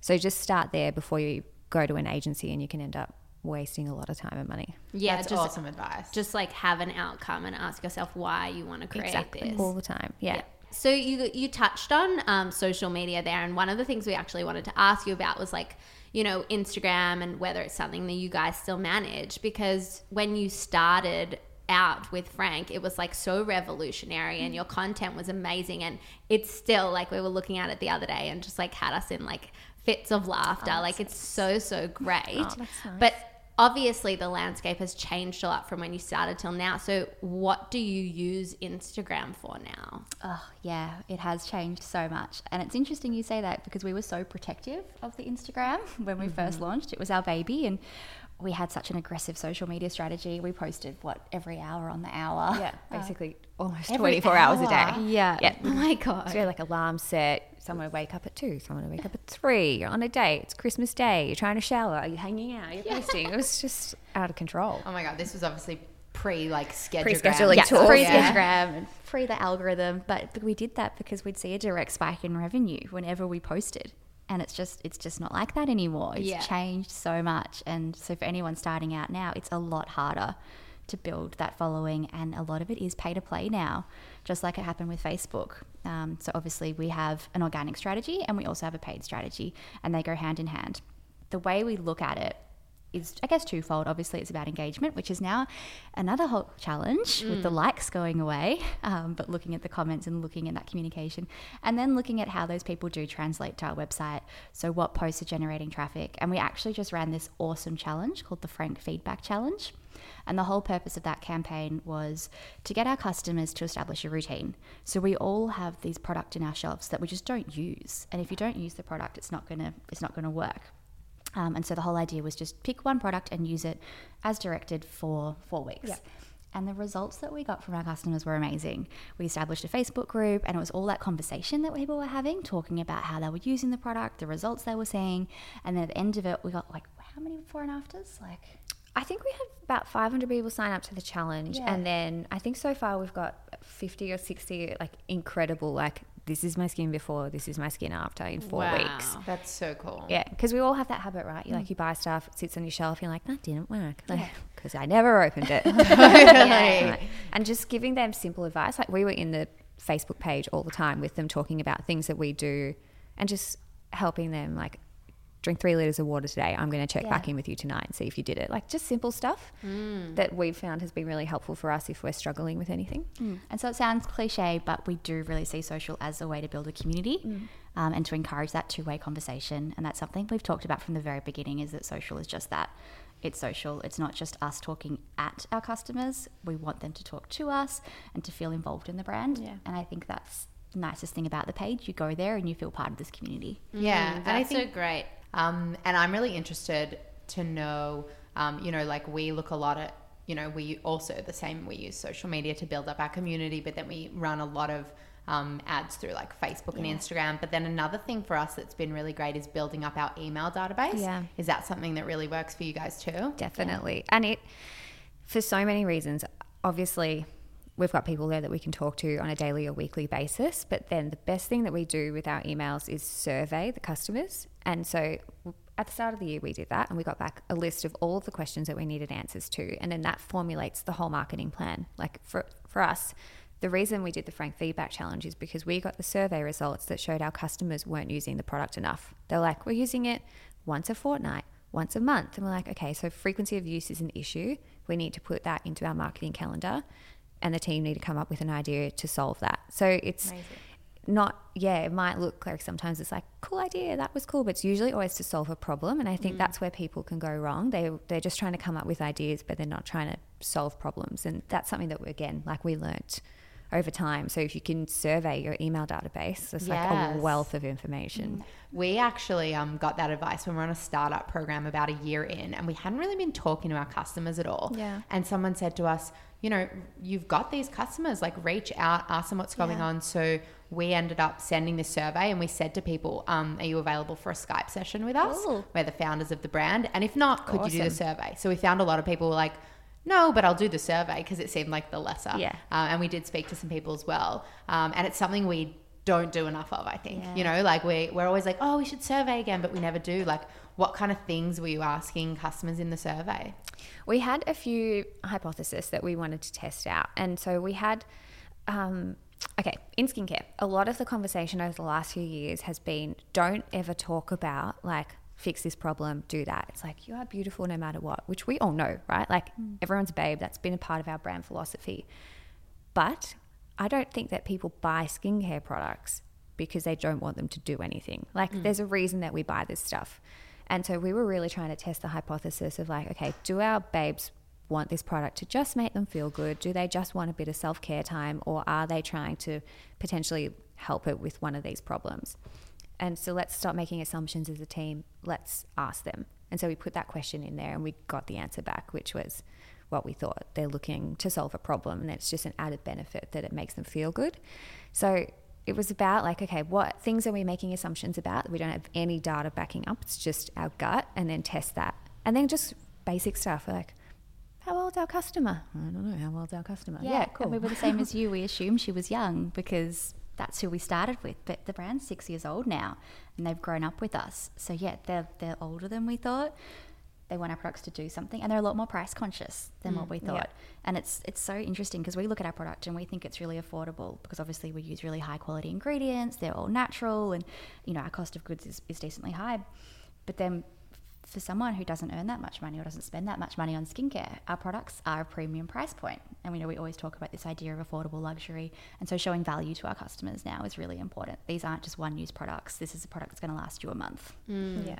So just start there before you go to an agency and you can end up wasting a lot of time and money. Yeah, That's just awesome advice. just like have an outcome and ask yourself why you want to create this. All the time. Yeah. So you you touched on um, social media there, and one of the things we actually wanted to ask you about was like you know Instagram and whether it's something that you guys still manage because when you started out with Frank, it was like so revolutionary and your content was amazing, and it's still like we were looking at it the other day and just like had us in like fits of laughter. like it's so so great, but obviously the landscape has changed a lot from when you started till now. So what do you use Instagram for now? Oh, yeah, it has changed so much. And it's interesting you say that because we were so protective of the Instagram when we first mm-hmm. launched. It was our baby and we had such an aggressive social media strategy. We posted what every hour on the hour. Yeah. Basically almost every 24 hours a day. Yeah. Yeah. Oh my god. So we had like alarm set. Someone wake up at two. Someone would wake up at three. You're on a date. It's Christmas Day. You're trying to shower. Are You're hanging out. You're posting. It was just out of control. oh my God, this was obviously pre like schedule. Pre-scheduling Yeah, tools, free yeah. Instagram and free the algorithm. But, but we did that because we'd see a direct spike in revenue whenever we posted. And it's just it's just not like that anymore. It's Yeah. changed so much. And so for anyone starting out now, it's a lot harder to build that following and a lot of it is pay to play now, just like it happened with Facebook. Um, so obviously we have an organic strategy and we also have a paid strategy and they go hand in hand. The way we look at it is I guess twofold. Obviously, it's about engagement, which is now another whole challenge with the likes going away, um, but looking at the comments and looking at that communication, and then looking at how those people do translate to our website. So, what posts are generating traffic? And we actually just ran this awesome challenge called the Frank Feedback Challenge. And the whole purpose of that campaign was to get our customers to establish a routine. So we all have these product in our shelves that we just don't use. And if you don't use the product, it's not gonna it's not gonna work. Um, and so the whole idea was just pick one product and use it as directed for four weeks. And the results that we got from our customers were amazing. We established a Facebook group, and it was all that conversation that people were having, talking about how they were using the product, the results they were seeing. And then at the end of it, we got like, how many before and afters? Like, I think we had about 500 people sign up to the challenge. Yeah. And then I think so far we've got 50 or 60 like incredible, like, this is my skin before, this is my skin after in four Wow. weeks. That's so cool. Yeah, because we all have that habit, right? You like mm. you buy stuff, it sits on your shelf, you're like, that didn't work, because I never opened it. Right. And just giving them simple advice, like we were in the Facebook page all the time with them, talking about things that we do, and just helping them like drink three liters of water today. I'm going to check Yeah. back in with you tonight and see if you did it. Like just simple stuff mm. that we've found has been really helpful for us if we're struggling with anything. Mm. And so it sounds cliche, but we do really see social as a way to build a community mm. um, and to encourage that two way conversation. And that's something we've talked about from the very beginning is that social is just that. It's social. It's not just us talking at our customers. We want them to talk to us and to feel involved in the brand. Yeah. And I think that's the nicest thing about the page. You go there and you feel part of this community. Yeah, and I think so great. Um, and I'm really interested to know, um, you know, like we look a lot at, you know, we also the same. We use social media to build up our community, but then we run a lot of um, ads through like Facebook and Instagram. But then another thing for us that's been really great is building up our email database. Yeah. Is that something that really works for you guys too? Definitely. And it, for so many reasons, obviously, we've got people there that we can talk to on a daily or weekly basis. But then the best thing that we do with our emails is survey the customers. And so at the start of the year, we did that and we got back a list of all of the questions that we needed answers to. And then that formulates the whole marketing plan. Like for, for us, the reason we did the Frank Feedback Challenge is because we got the survey results that showed our customers weren't using the product enough. They're like, we're using it once a fortnight, once a month. And we're like, okay, so frequency of use is an issue. We need to put that into our marketing calendar and the team need to come up with an idea to solve that. So it's not, yeah, it might look like sometimes it's like, cool idea, that was cool, but it's usually always to solve a problem. And I think that's where people can go wrong. They, they're just trying to come up with ideas, but they're not trying to solve problems. And that's something that, we, again, like we learnt over time. So if you can survey your email database, it's like a wealth of information. We actually um, got that advice when we were on a startup program about a year in, and we hadn't really been talking to our customers at all. Yeah. And someone said to us, you know, you've got these customers, like reach out, ask them what's going on. So we ended up sending this survey and we said to people, um, are you available for a Skype session with us? Cool. We're the founders of the brand. And if not, could you do the survey? So we found a lot of people were like, no, but I'll do the survey because it seemed like the lesser. Yeah. Um, and we did speak to some people as well. Um, and it's something we don't do enough of, I think. You know, like we, we're always like, oh, we should survey again, but we never do. Like, what kind of things were you asking customers in the survey? We had a few hypotheses that we wanted to test out. And so we had, um, okay, in skincare, a lot of the conversation over the last few years has been don't ever talk about like, fix this problem, do that. It's like, you are beautiful no matter what, which we all know, right? Like, everyone's a babe. That's been a part of our brand philosophy. But I don't think that people buy skincare products because they don't want them to do anything. Like, mm. there's a reason that we buy this stuff. And so we were really trying to test the hypothesis of like, okay, do our babes want this product to just make them feel good? Do they just want a bit of self care time? Or are they trying to potentially help it with one of these problems? And so let's stop making assumptions as a team. Let's ask them. And so we put that question in there and we got the answer back, which was what we thought. They're looking to solve a problem and it's just an added benefit that it makes them feel good. So it was about like, okay, what things are we making assumptions about we don't have any data backing up? It's just our gut and then test that. And then just basic stuff like, how old's our customer? I don't know. How old's our customer? Yeah, cool. And we were the same as you. We assumed she was young because that's who we started with. But the brand's six years old now, and they've grown up with us. So yeah, they're they're older than we thought. They want our products to do something, and they're a lot more price conscious than what mm, we thought. And it's it's so interesting because we look at our product and we think it's really affordable because obviously we use really high quality ingredients. They're all natural, and you know our cost of goods is, is decently high. But then for someone who doesn't earn that much money or doesn't spend that much money on skincare, our products are a premium price point. And we know we always talk about this idea of affordable luxury. And so showing value to our customers now is really important. These aren't just one use products. This is a product that's going to last you a month. Mm. Yeah.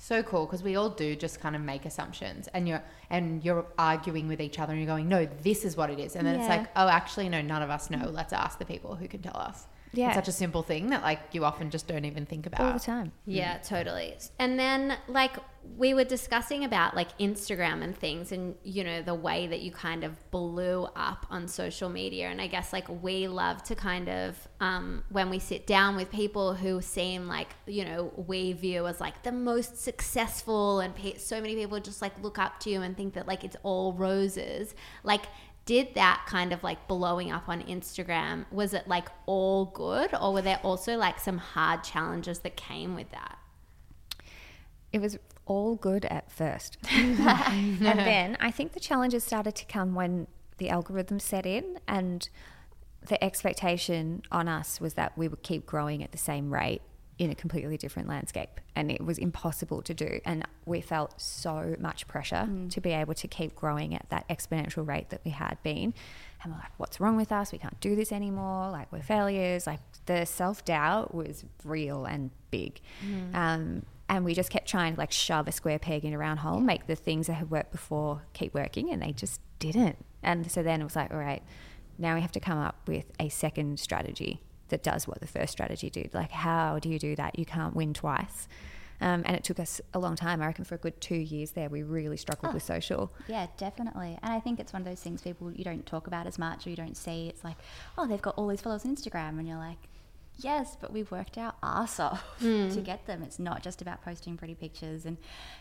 So cool because we all do just kind of make assumptions, and you're and you're arguing with each other, and you're going, "No, this is what it is," and then it's like, "Oh, actually, no, none of us know. Mm. Let's ask the people who can tell us." Yeah. it's such a simple thing that like you often just don't even think about All the time. Yeah, totally. And then like we were discussing about like Instagram and things and you know the way that you kind of blew up on social media and I guess like we love to kind of um, when we sit down with people who seem like you know we view as like the most successful and pe- so many people just like look up to you and think that like it's all roses like did that kind of like blowing up on Instagram was it like all good or were there also like some hard challenges that came with that It was all good at first. and then I think the challenges started to come when the algorithm set in and the expectation on us was that we would keep growing at the same rate in a completely different landscape and it was impossible to do. And we felt so much pressure to be able to keep growing at that exponential rate that we had been. And we're like what's wrong with us? We can't do this anymore. Like we're failures. Like the self-doubt was real and big. Um, and we just kept trying to like shove a square peg in a round hole make the things that had worked before keep working and they just didn't. And so then it was like all right now we have to come up with a second strategy that does what the first strategy did. Like, how do you do that? You can't win twice. Um, and it took us a long time. I reckon for a good two years there, we really struggled with social. Yeah, definitely. And I think it's one of those things people you don't talk about as much or you don't see. It's like, oh, they've got all these followers on Instagram, and you're like, yes, but we've worked our arse off to get them. It's not just about posting pretty pictures. And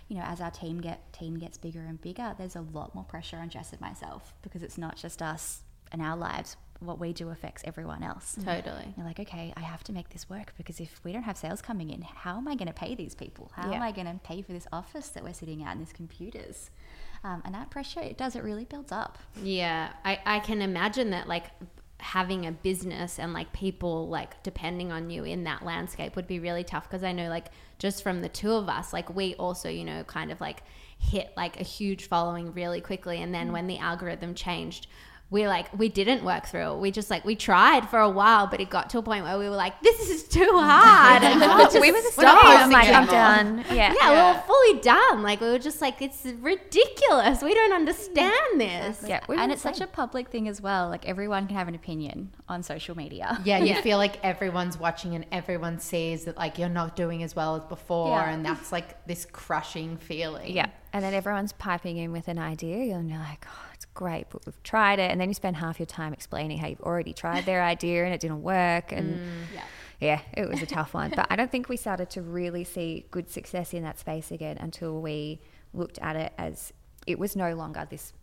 you know, as our team get team gets bigger and bigger, there's a lot more pressure on Jess and myself because it's not just us in our lives, what we do affects everyone else. Totally. You're like, okay, I have to make this work because if we don't have sales coming in, how am I going to pay these people? How am I going to pay for this office that we're sitting at and these computers? Um, and that pressure, it does, it really builds up. Yeah, I, I can imagine that like having a business and like people like depending on you in that landscape would be really tough because I know like just from the two of us, like we also, you know, kind of like hit like a huge following really quickly and then when the algorithm changed we like we didn't work through it. We just like we tried for a while, but it got to a point where we were like, "This is too hard." And we're just- we were the we're not same. I'm like, I'm done. Yeah. Yeah, we were fully done. Like we were just like, "It's ridiculous. We don't understand mm-hmm. this." Yeah, we and the it's such a public thing as well. Like everyone can have an opinion on social media. Yeah, you Yeah. feel like everyone's watching and everyone sees that like you're not doing as well as before, Yeah. and that's like this crushing feeling. Yeah. And then everyone's piping in with an idea, and you're like, oh, it's great, but we've tried it. And then you spend half your time explaining how you've already tried their idea and it didn't work. And mm. yeah. yeah, it was a tough one. But I don't think we started to really see good success in that space again until we looked at it as it was no longer this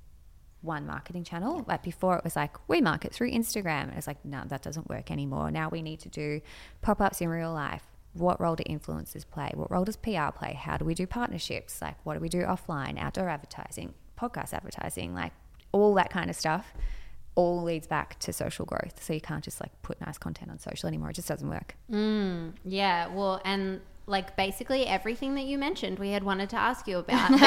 one marketing channel. Like before, it was like we market through Instagram. And it's like, no, that doesn't work anymore. Now we need to do pop ups in real life. What role do influencers play? What role does PR play? How do we do partnerships? Like, what do we do offline, outdoor advertising, podcast advertising? Like, all that kind of stuff all leads back to social growth. So you can't just like put nice content on social anymore. It just doesn't work. Mm, yeah, well, and like basically everything that you mentioned, we had wanted to ask you about.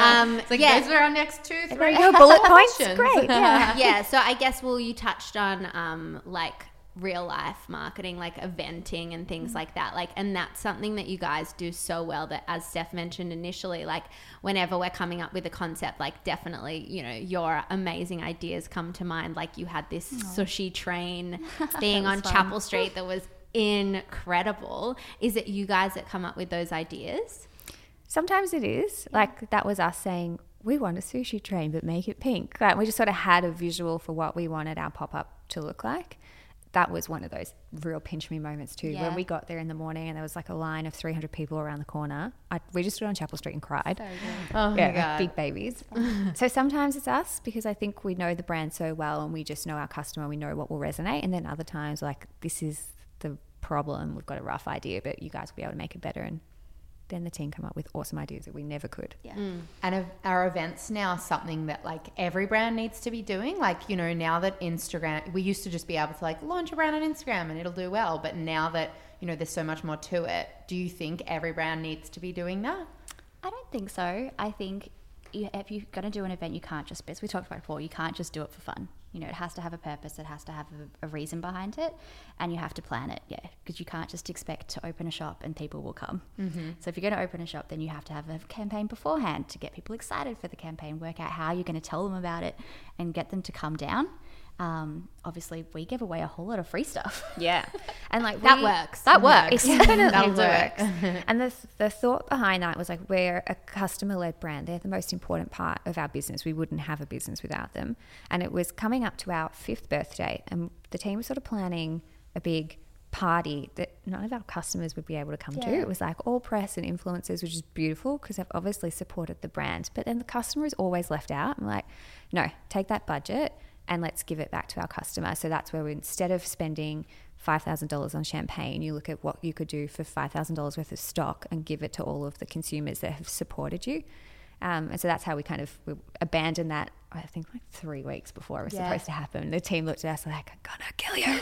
um, It's like yeah, those are our next two, three bullet points. Great. Yeah. yeah. So I guess well, you touched on um, like real life marketing, like eventing and things mm-hmm. like that. Like, and that's something that you guys do so well. That as Steph mentioned initially, like whenever we're coming up with a concept, like definitely, you know, your amazing ideas come to mind. Like you had this mm-hmm. sushi train being on fun. Chapel Street that was incredible. Is it you guys that come up with those ideas? Sometimes it is. Like that was us saying, we want a sushi train, but make it pink. Like we just sort of had a visual for what we wanted our pop up to look like. That was one of those real pinch me moments too. When we got there in the morning and there was like a line of 300 people around the corner, I, we just stood on Chapel Street and cried. Oh my yeah, like god. big babies. so sometimes it's us because I think we know the brand so well and we just know our customer, we know what will resonate. And then other times, like, this is the problem. We've got a rough idea, but you guys will be able to make it better. And then the team come up with awesome ideas that we never could. Yeah. Mm. And our events now something that like every brand needs to be doing. Like, you know, now that Instagram, we used to just be able to like launch a brand on Instagram and it'll do well. But now that, you know, there's so much more to it, do you think every brand needs to be doing that? I don't think so. I think if you're going to do an event, you can't just, as we talked about before, you can't just do it for fun. You know, it has to have a purpose, it has to have a, a reason behind it, and you have to plan it, yeah, because you can't just expect to open a shop and people will come. Mm-hmm. So if you're going to open a shop, then you have to have a campaign beforehand to get people excited for the campaign, work out how you're going to tell them about it, and get them to come down. Um, obviously, we give away a whole lot of free stuff. Yeah. And like That we- works. That works. It definitely works. and the, the thought behind that was like, we're a customer led brand. They're the most important part of our business. We wouldn't have a business without them. And it was coming up to our fifth birthday, and the team was sort of planning a big party that none of our customers would be able to come to. It was like all press and influencers, which is beautiful because they've obviously supported the brand. But then the customer is always left out. I'm like, no, take that budget and let's give it back to our customer. So that's where we, instead of spending $5,000 on champagne, you look at what you could do for $5,000 worth of stock and give it to all of the consumers that have supported you. Um, and so that's how we kind of we abandoned that, I think, like three weeks before it was Yeah. supposed to happen. The team looked at us like, I'm going to kill you.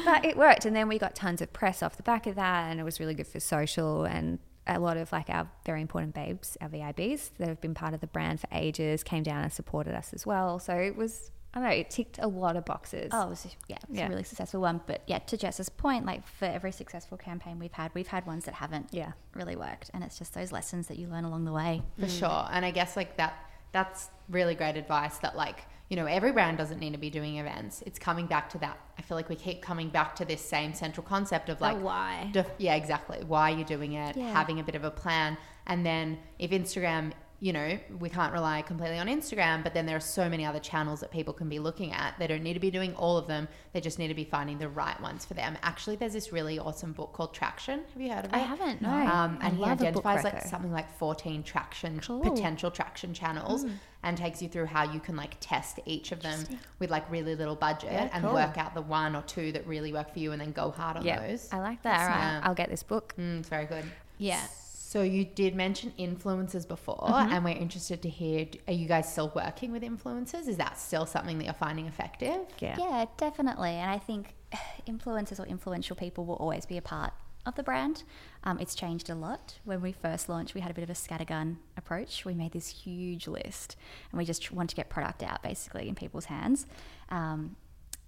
but it worked. And then we got tons of press off the back of that. And it was really good for social and a lot of like our very important babes, our VIBs that have been part of the brand for ages, came down and supported us as well. So it was, I don't know, it ticked a lot of boxes. Oh, it was, yeah, it's Yeah. a really successful one. But yeah, to Jess's point, like for every successful campaign we've had, we've had ones that haven't Yeah. really worked, and it's just those lessons that you learn along the way. For mm. sure. And I guess like that that's really great advice that like, you know, every brand doesn't need to be doing events. It's coming back to that. I feel like we keep coming back to this same central concept of like why. def- yeah, exactly. Why are you're doing it, Yeah. having a bit of a plan. And then if Instagram you know, we can't rely completely on Instagram, but then there are so many other channels that people can be looking at. They don't need to be doing all of them. They just need to be finding the right ones for them. Actually, there's this really awesome book called Traction. Have you heard of it? I haven't, no. Um, I and he love a book identifies like something like 14 traction Cool. potential traction channels and takes you through how you can like test each of them with like really little budget and cool. work out the one or two that really work for you and then go hard on Yeah, those. I like that. All right, I'll get this book. Mm, it's very good. Yeah. So you did mention influencers before, Mm-hmm. and we're interested to hear: Are you guys still working with influencers? Is that still something that you're finding effective? Yeah. Yeah, definitely. And I think influencers or influential people will always be a part of the brand. Um, it's changed a lot. When we first launched, we had a bit of a scattergun approach. We made this huge list and we just wanted to get product out basically in people's hands. Um,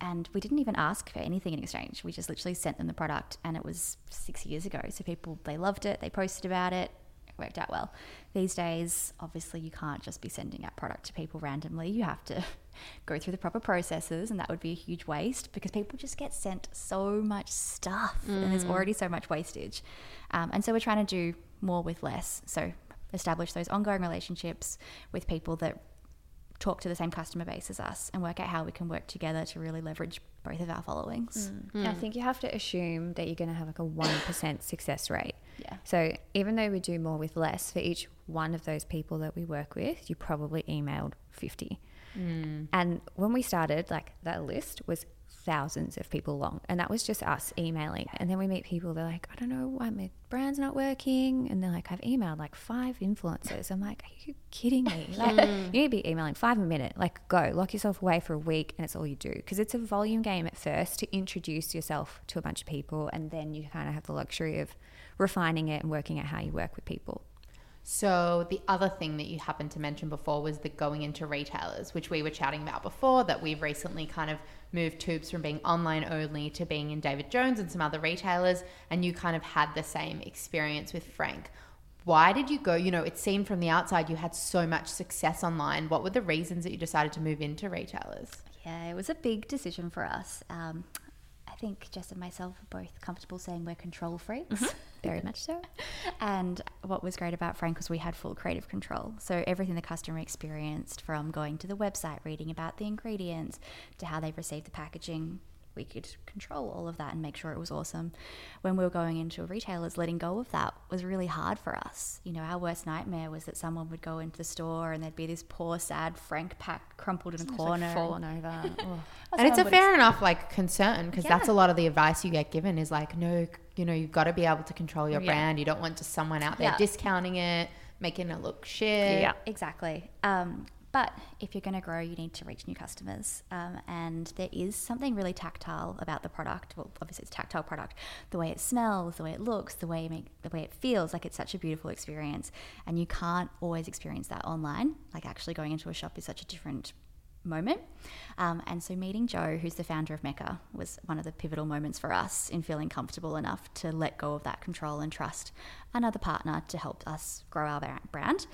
and we didn't even ask for anything in exchange. We just literally sent them the product and it was six years ago. So people, they loved it, they posted about it, it worked out well. These days, obviously, you can't just be sending out product to people randomly. You have to go through the proper processes, and that would be a huge waste because people just get sent so much stuff, and there's mm. already so much wastage. Um, and so we're trying to do more with less. So establish those ongoing relationships with people that talk to the same customer base as us and work out how we can work together to really leverage both of our followings. Mm. Mm. I think you have to assume that you're going to have like a 1% success rate. Yeah. So even though we do more with less, for each one of those people that we work with, you probably emailed 50. Mm. And when we started, like that list was thousands of people long. And that was just us emailing. And then we meet people, they're like, I don't know why my brand's not working. And they're like, I've emailed like five influencers. I'm like, are you kidding me? Like, mm. you need to be emailing five a minute. Like, go, lock yourself away for a week and it's all you do. Because it's a volume game at first to introduce yourself to a bunch of people. And then you kind of have the luxury of refining it and working out how you work with people. So the other thing that you happened to mention before was the going into retailers, which we were chatting about before. That we've recently kind of moved Tubes from being online only to being in David Jones and some other retailers, and you kind of had the same experience with Frank. Why did you go? You know, it seemed from the outside you had so much success online. What were the reasons that you decided to move into retailers? Yeah, it was a big decision for us. Um, I think Jess and myself are both comfortable saying we're control freaks. Very much so. And what was great about Frank was we had full creative control. So everything the customer experienced, from going to the website, reading about the ingredients, to how they received the packaging, we could control all of that and make sure it was awesome. When we were going into retailers, letting go of that was really hard for us. You know, our worst nightmare was that someone would go into the store and there'd be this poor, sad Frank pack crumpled in a corner. fallen over. And it's a fair enough like concern because that's a lot of the advice you get given is like no you know you've got to be able to control your Yeah. brand you don't want just someone out there Yeah. discounting it making it look shit Yeah. Exactly. Um, but if you're going to grow, you need to reach new customers. Um, and there is something really tactile about the product. Well, obviously it's a tactile product. The way it smells, the way it looks, the way make, the way it feels. Like it's such a beautiful experience, and you can't always experience that online. Like actually going into a shop is such a different moment. Um, and so meeting Joe, who's the founder of Mecca, was one of the pivotal moments for us in feeling comfortable enough to let go of that control and trust another partner to help us grow our brand.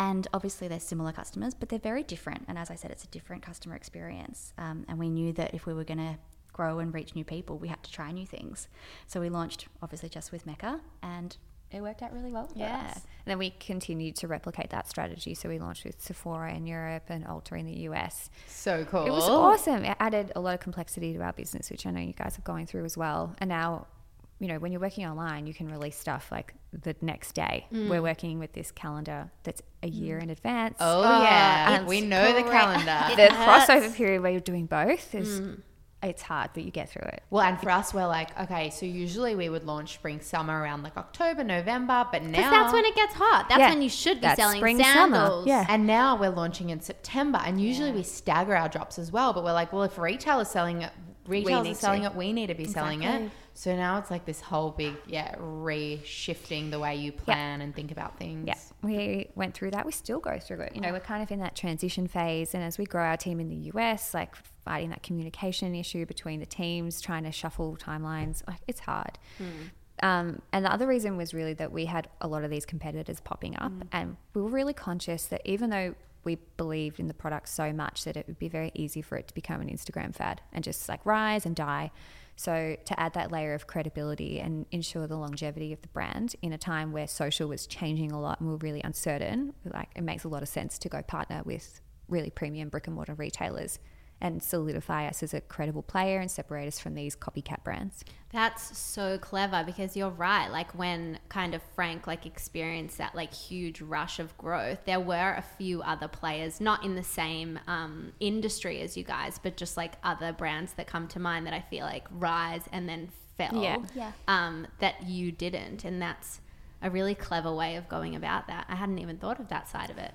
And obviously, they're similar customers, but they're very different. And as I said, it's a different customer experience. Um, and we knew that if we were going to grow and reach new people, we had to try new things. So we launched, obviously, just with Mecca, and it worked out really well for Yeah. us. And then we continued to replicate that strategy. So we launched with Sephora in Europe and Ulta in the US. so cool It was awesome. It added a lot of complexity to our business, which I know you guys are going through as well. And now, you know, when you're working online, you can release stuff like the next day. Mm. We're working with this calendar that's a mm. year in advance. oh yeah it's we know the calendar the crossover period where you're doing both is mm. it's hard, but you get through it. well and for us we're like okay so usually we would launch spring summer around like october november but now Because that's when it gets hot. That's Yeah. when you should be selling spring, summer. sandals. Yeah. And now we're launching in September, and usually we stagger our drops as well. But we're like, well, if retailers selling it, retailers need are selling to. it, we need to be selling it. So now it's like this whole big, yeah, re-shifting the way you plan and think about things. Yeah, we went through that. We still go through it. You know, we're kind of in that transition phase. And as we grow our team in the US, like fighting that communication issue between the teams, trying to shuffle timelines, like it's hard. Um, and the other reason was really that we had a lot of these competitors popping up, and we were really conscious that even though we believed in the product so much that it would be very easy for it to become an Instagram fad and just like rise and die. So to add that layer of credibility and ensure the longevity of the brand in a time where social was changing a lot and we we're really uncertain, like it makes a lot of sense to go partner with really premium brick and mortar retailers and solidify us as a credible player and separate us from these copycat brands. That's so clever because you're right. Like when kind of Frank like experienced that like huge rush of growth, there were a few other players, not in the same um, industry as you guys, but just like other brands that come to mind that I feel like rise and then fell. Yeah. Yeah. Um, that you didn't, and that's a really clever way of going about that. I hadn't even thought of that side of it.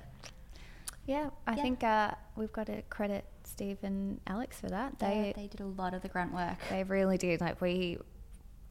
Yeah, I Yeah. think uh, we've got to credit Steve and Alex for that. They, They they did a lot of the grunt work. they really did. Like we,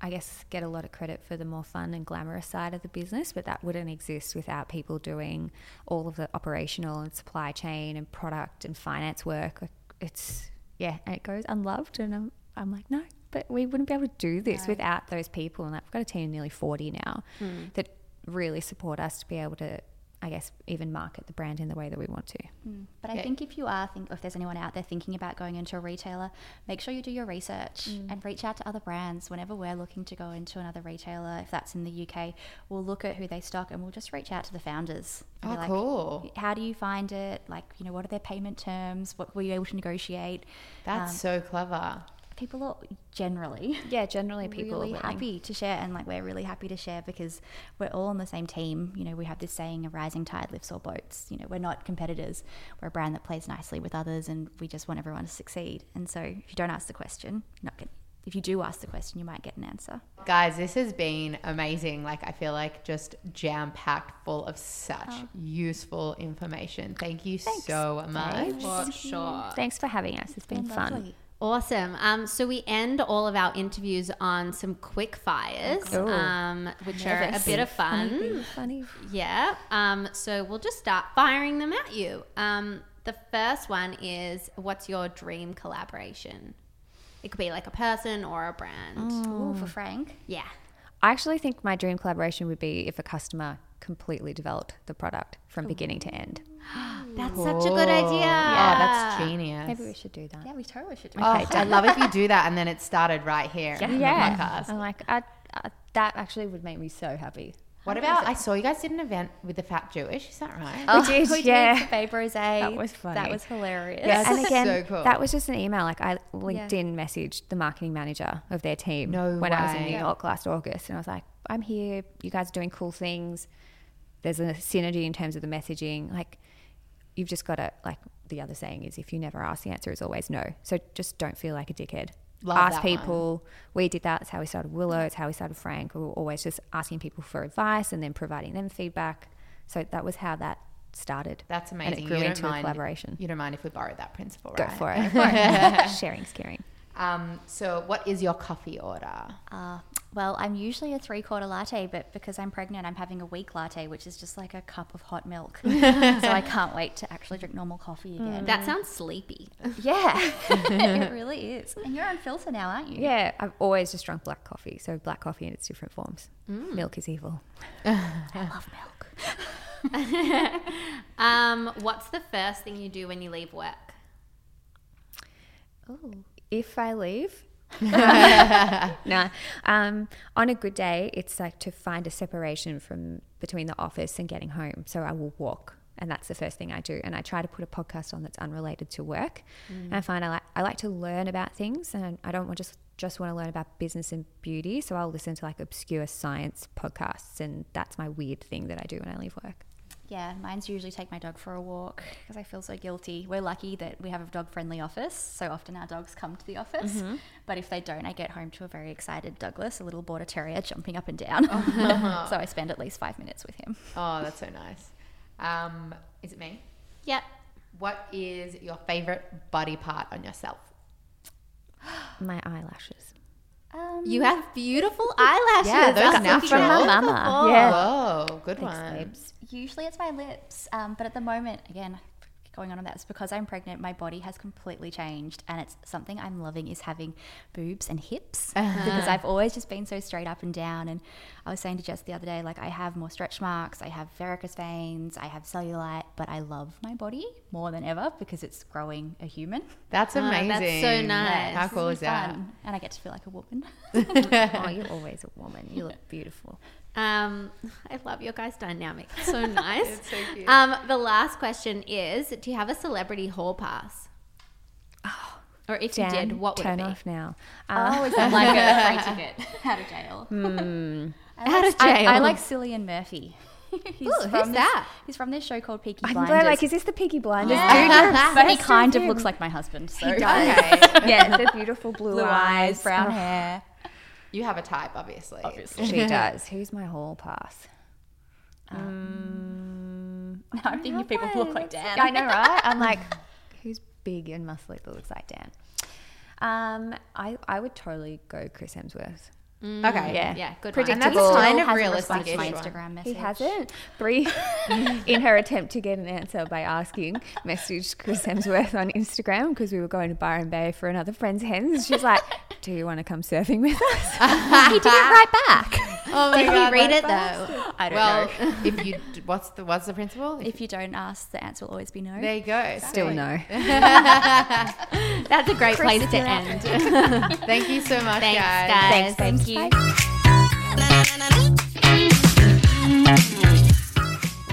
I guess, get a lot of credit for the more fun and glamorous side of the business, but that wouldn't exist without people doing all of the operational and supply chain and product and finance work. It's yeah, and it goes unloved, and I'm I'm like no. But we wouldn't be able to do this No. without those people, and like, we've got a team of nearly forty now hmm. that really support us to be able to, I guess, even market the brand in the way that we want to. Mm. But I Yeah. think if you are, think if there's anyone out there thinking about going into a retailer, make sure you do your research and reach out to other brands. Whenever we're looking to go into another retailer, if that's in the UK, we'll look at who they stock and we'll just reach out to the founders. Oh, like, cool. How do you find it? Like, you know, what are their payment terms? What were you able to negotiate? That's Um, so clever. People are generally Yeah, generally people really are willing. happy to share and like we're really happy to share because we're all on the same team you know we have this saying a rising tide lifts all boats you know we're not competitors we're a brand that plays nicely with others and we just want everyone to succeed and so if you don't ask the question you're not going if you do ask the question you might get an answer Guys, this has been amazing. Like, I feel like just jam packed full of such Oh. useful information. Thank you so much. Thanks. For sure. Thanks for having us. It's been Been fun. lovely. Awesome. Um, so we end all of our interviews on some quick fires, Cool. um, which are a bit of fun. Funny. Yeah. Um, so we'll just start firing them at you. Um, the first one is what's your dream collaboration? It could be like a person or a brand. Ooh, for frank Yeah. I actually think my dream collaboration would be if a customer completely developed the product from oh. beginning to end. That's such a good idea. Yeah, that's genius. Maybe we should do that. yeah we totally should do that. Oh, that. I'd love if you do that and then it started right here on the Yeah. podcast. I'm like, I, I, that actually would make me so happy. What about, I saw you guys did an event with the Fat Jewish, is that right? Oh, did, we yeah. did for Babe Rose. That was funny. That was hilarious. Yeah. and again, so cool. that was just an email. Like I LinkedIn messaged the marketing manager of their team No when I was in. New York last August, and I was like, "I'm here. You guys are doing cool things. There's a synergy in terms of the messaging. Like, you've just got to like." The other saying is, if you never ask, the answer is always no. So just don't feel like a dickhead. Love ask that people. We did that. It's how we started Willow. It's how we started Frank. We were always just asking people for advice and then providing them feedback. So that was how that started. That's amazing. And amazing. it grew you don't into a mind, collaboration. You don't mind if we borrow that principle, right? Go for it. Sharing's caring. Um, so, what is your coffee order? Uh, well, I'm usually a three quarter latte, but because I'm pregnant, I'm having a weak latte, which is just like a cup of hot milk. so I can't wait to actually drink normal coffee again. That sounds sleepy. yeah, it really is. And you're on filter now, aren't you? Yeah, I've always just drunk black coffee. So black coffee in its different forms. Milk is evil. I love milk. Um, what's the first thing you do when you leave work? Oh, if I leave, nah. Um, on a good day, it's like to find a separation from between the office and getting home. So I will walk, and that's the first thing I do. And I try to put a podcast on that's unrelated to work. And I find I like I like to learn about things, and I don't want just just want to learn about business and beauty. So I'll listen to like obscure science podcasts, and that's my weird thing that I do when I leave work. Yeah, mine's usually take my dog for a walk because I feel so guilty. We're lucky that we have a dog friendly office, so often our dogs come to the office. But if they don't, I get home to a very excited Douglas, a little border terrier, jumping up and down. so I spend at least five minutes with him. Oh, that's so nice. Um, is it me? Yep. What is your favorite body part on yourself? My eyelashes. Um, You have beautiful eyelashes. Yeah, those That's natural. From my mama. before. Yeah. Whoa, good Thanks, one. babes. Usually it's my lips, um, but at the moment, again, going on. And that's because I'm pregnant. My body has completely changed, and it's something I'm loving is having boobs and hips uh-huh. because I've always just been so straight up and down. And I was saying to Jess the other day, like I have more stretch marks, I have varicose veins, I have cellulite, but I love my body more than ever because it's growing a human. That's Oh, amazing. that's so nice. How cool is that? Fun. And I get to feel like a woman. oh, you're always a woman. You look beautiful. Um, I love your guys' dynamic. So nice. so cute. Um, the last question is: Do you have a celebrity hall pass? Oh, or if you did, what would turn it be? off now. Uh, Oh, is that like a free ticket out of jail? I Out like, of I, I like Cillian Murphy. he's Ooh, who's from this, that? He's from this show called Peaky I'm Blinders. like, is this the Peaky Blinders Yeah. dude? but he kind of looks like my husband. So Okay. yeah, the beautiful blue, blue eyes, brown Oh, hair. You have a type, obviously. Obviously. She does. Who's my hall pass? No, I'm thinking people who look like Dan. I know, right? I'm like, who's big and muscly that looks like Dan? Um, I I would totally go Chris Hemsworth. Mm, okay. Yeah. Yeah, good And that's Predictable. kind of realistic. to my ish. Instagram He hasn't. Bree, in her attempt to get an answer by asking, messaged Chris Hemsworth on Instagram because we were going to Byron Bay for another friend's hens. She's like, "Do you want to come surfing with us?" he did it right back. Oh my Did God, he read that's it though? I don't Well, know. if you, what's the what's the principle? If you don't ask, the answer will always be no. there you go. Still Sweet. no. That's a great place to end. Thank you so much, Thanks, guys. guys. Thank you.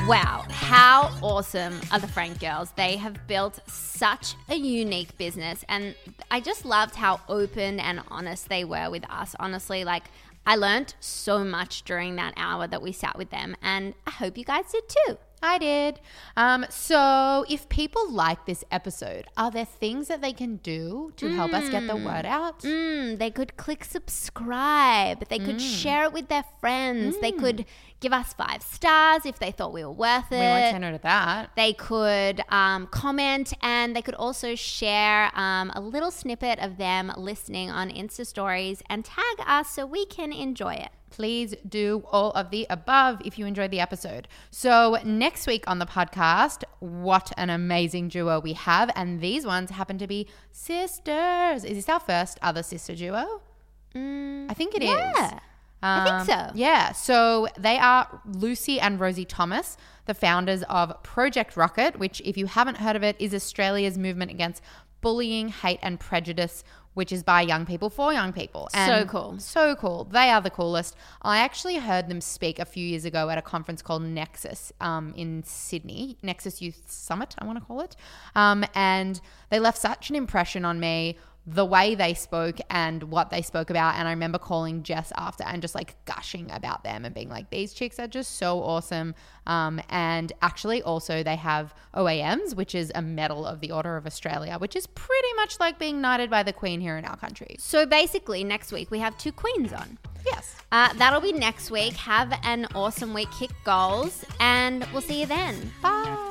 Wow, how awesome are the Frank girls? They have built such a unique business, and I just loved how open and honest they were with us. Honestly, like I learned so much during that hour that we sat with them, and I hope you guys did too. I did. Um, so, if people like this episode, are there things that they can do to help us get the word out? Mm, they could click subscribe. They could share it with their friends. They could give us five stars if they thought we were worth it. We won't say no to that. They could um, comment and they could also share um, a little snippet of them listening on Insta stories and tag us so we can enjoy it. Please do all of the above if you enjoyed the episode. So, next week on the podcast, what an amazing duo we have. And these ones happen to be sisters. Is this our first other sister duo? I think it is. Mm, yeah, I think Um, so. Yeah. So they are Lucy and Rosie Thomas, the founders of Project Rockit, which, if you haven't heard of it, is Australia's movement against bullying, hate, and prejudice, which is by young people for young people. So cool. So cool. They are the coolest. I actually heard them speak a few years ago at a conference called Nexus um, in Sydney, Nexus Youth Summit, I want to call it. Um, and they left such an impression on me the way they spoke and what they spoke about. And I remember calling Jess after and just like gushing about them and being like, these chicks are just so awesome. Um, and actually, also, they have OAMs, which is a Medal of the Order of Australia, which is pretty much like being knighted by the Queen here in our country. So basically, next week we have two queens on. Yes. Uh, that'll be next week. Have an awesome week. Kick goals, and we'll see you then. Bye.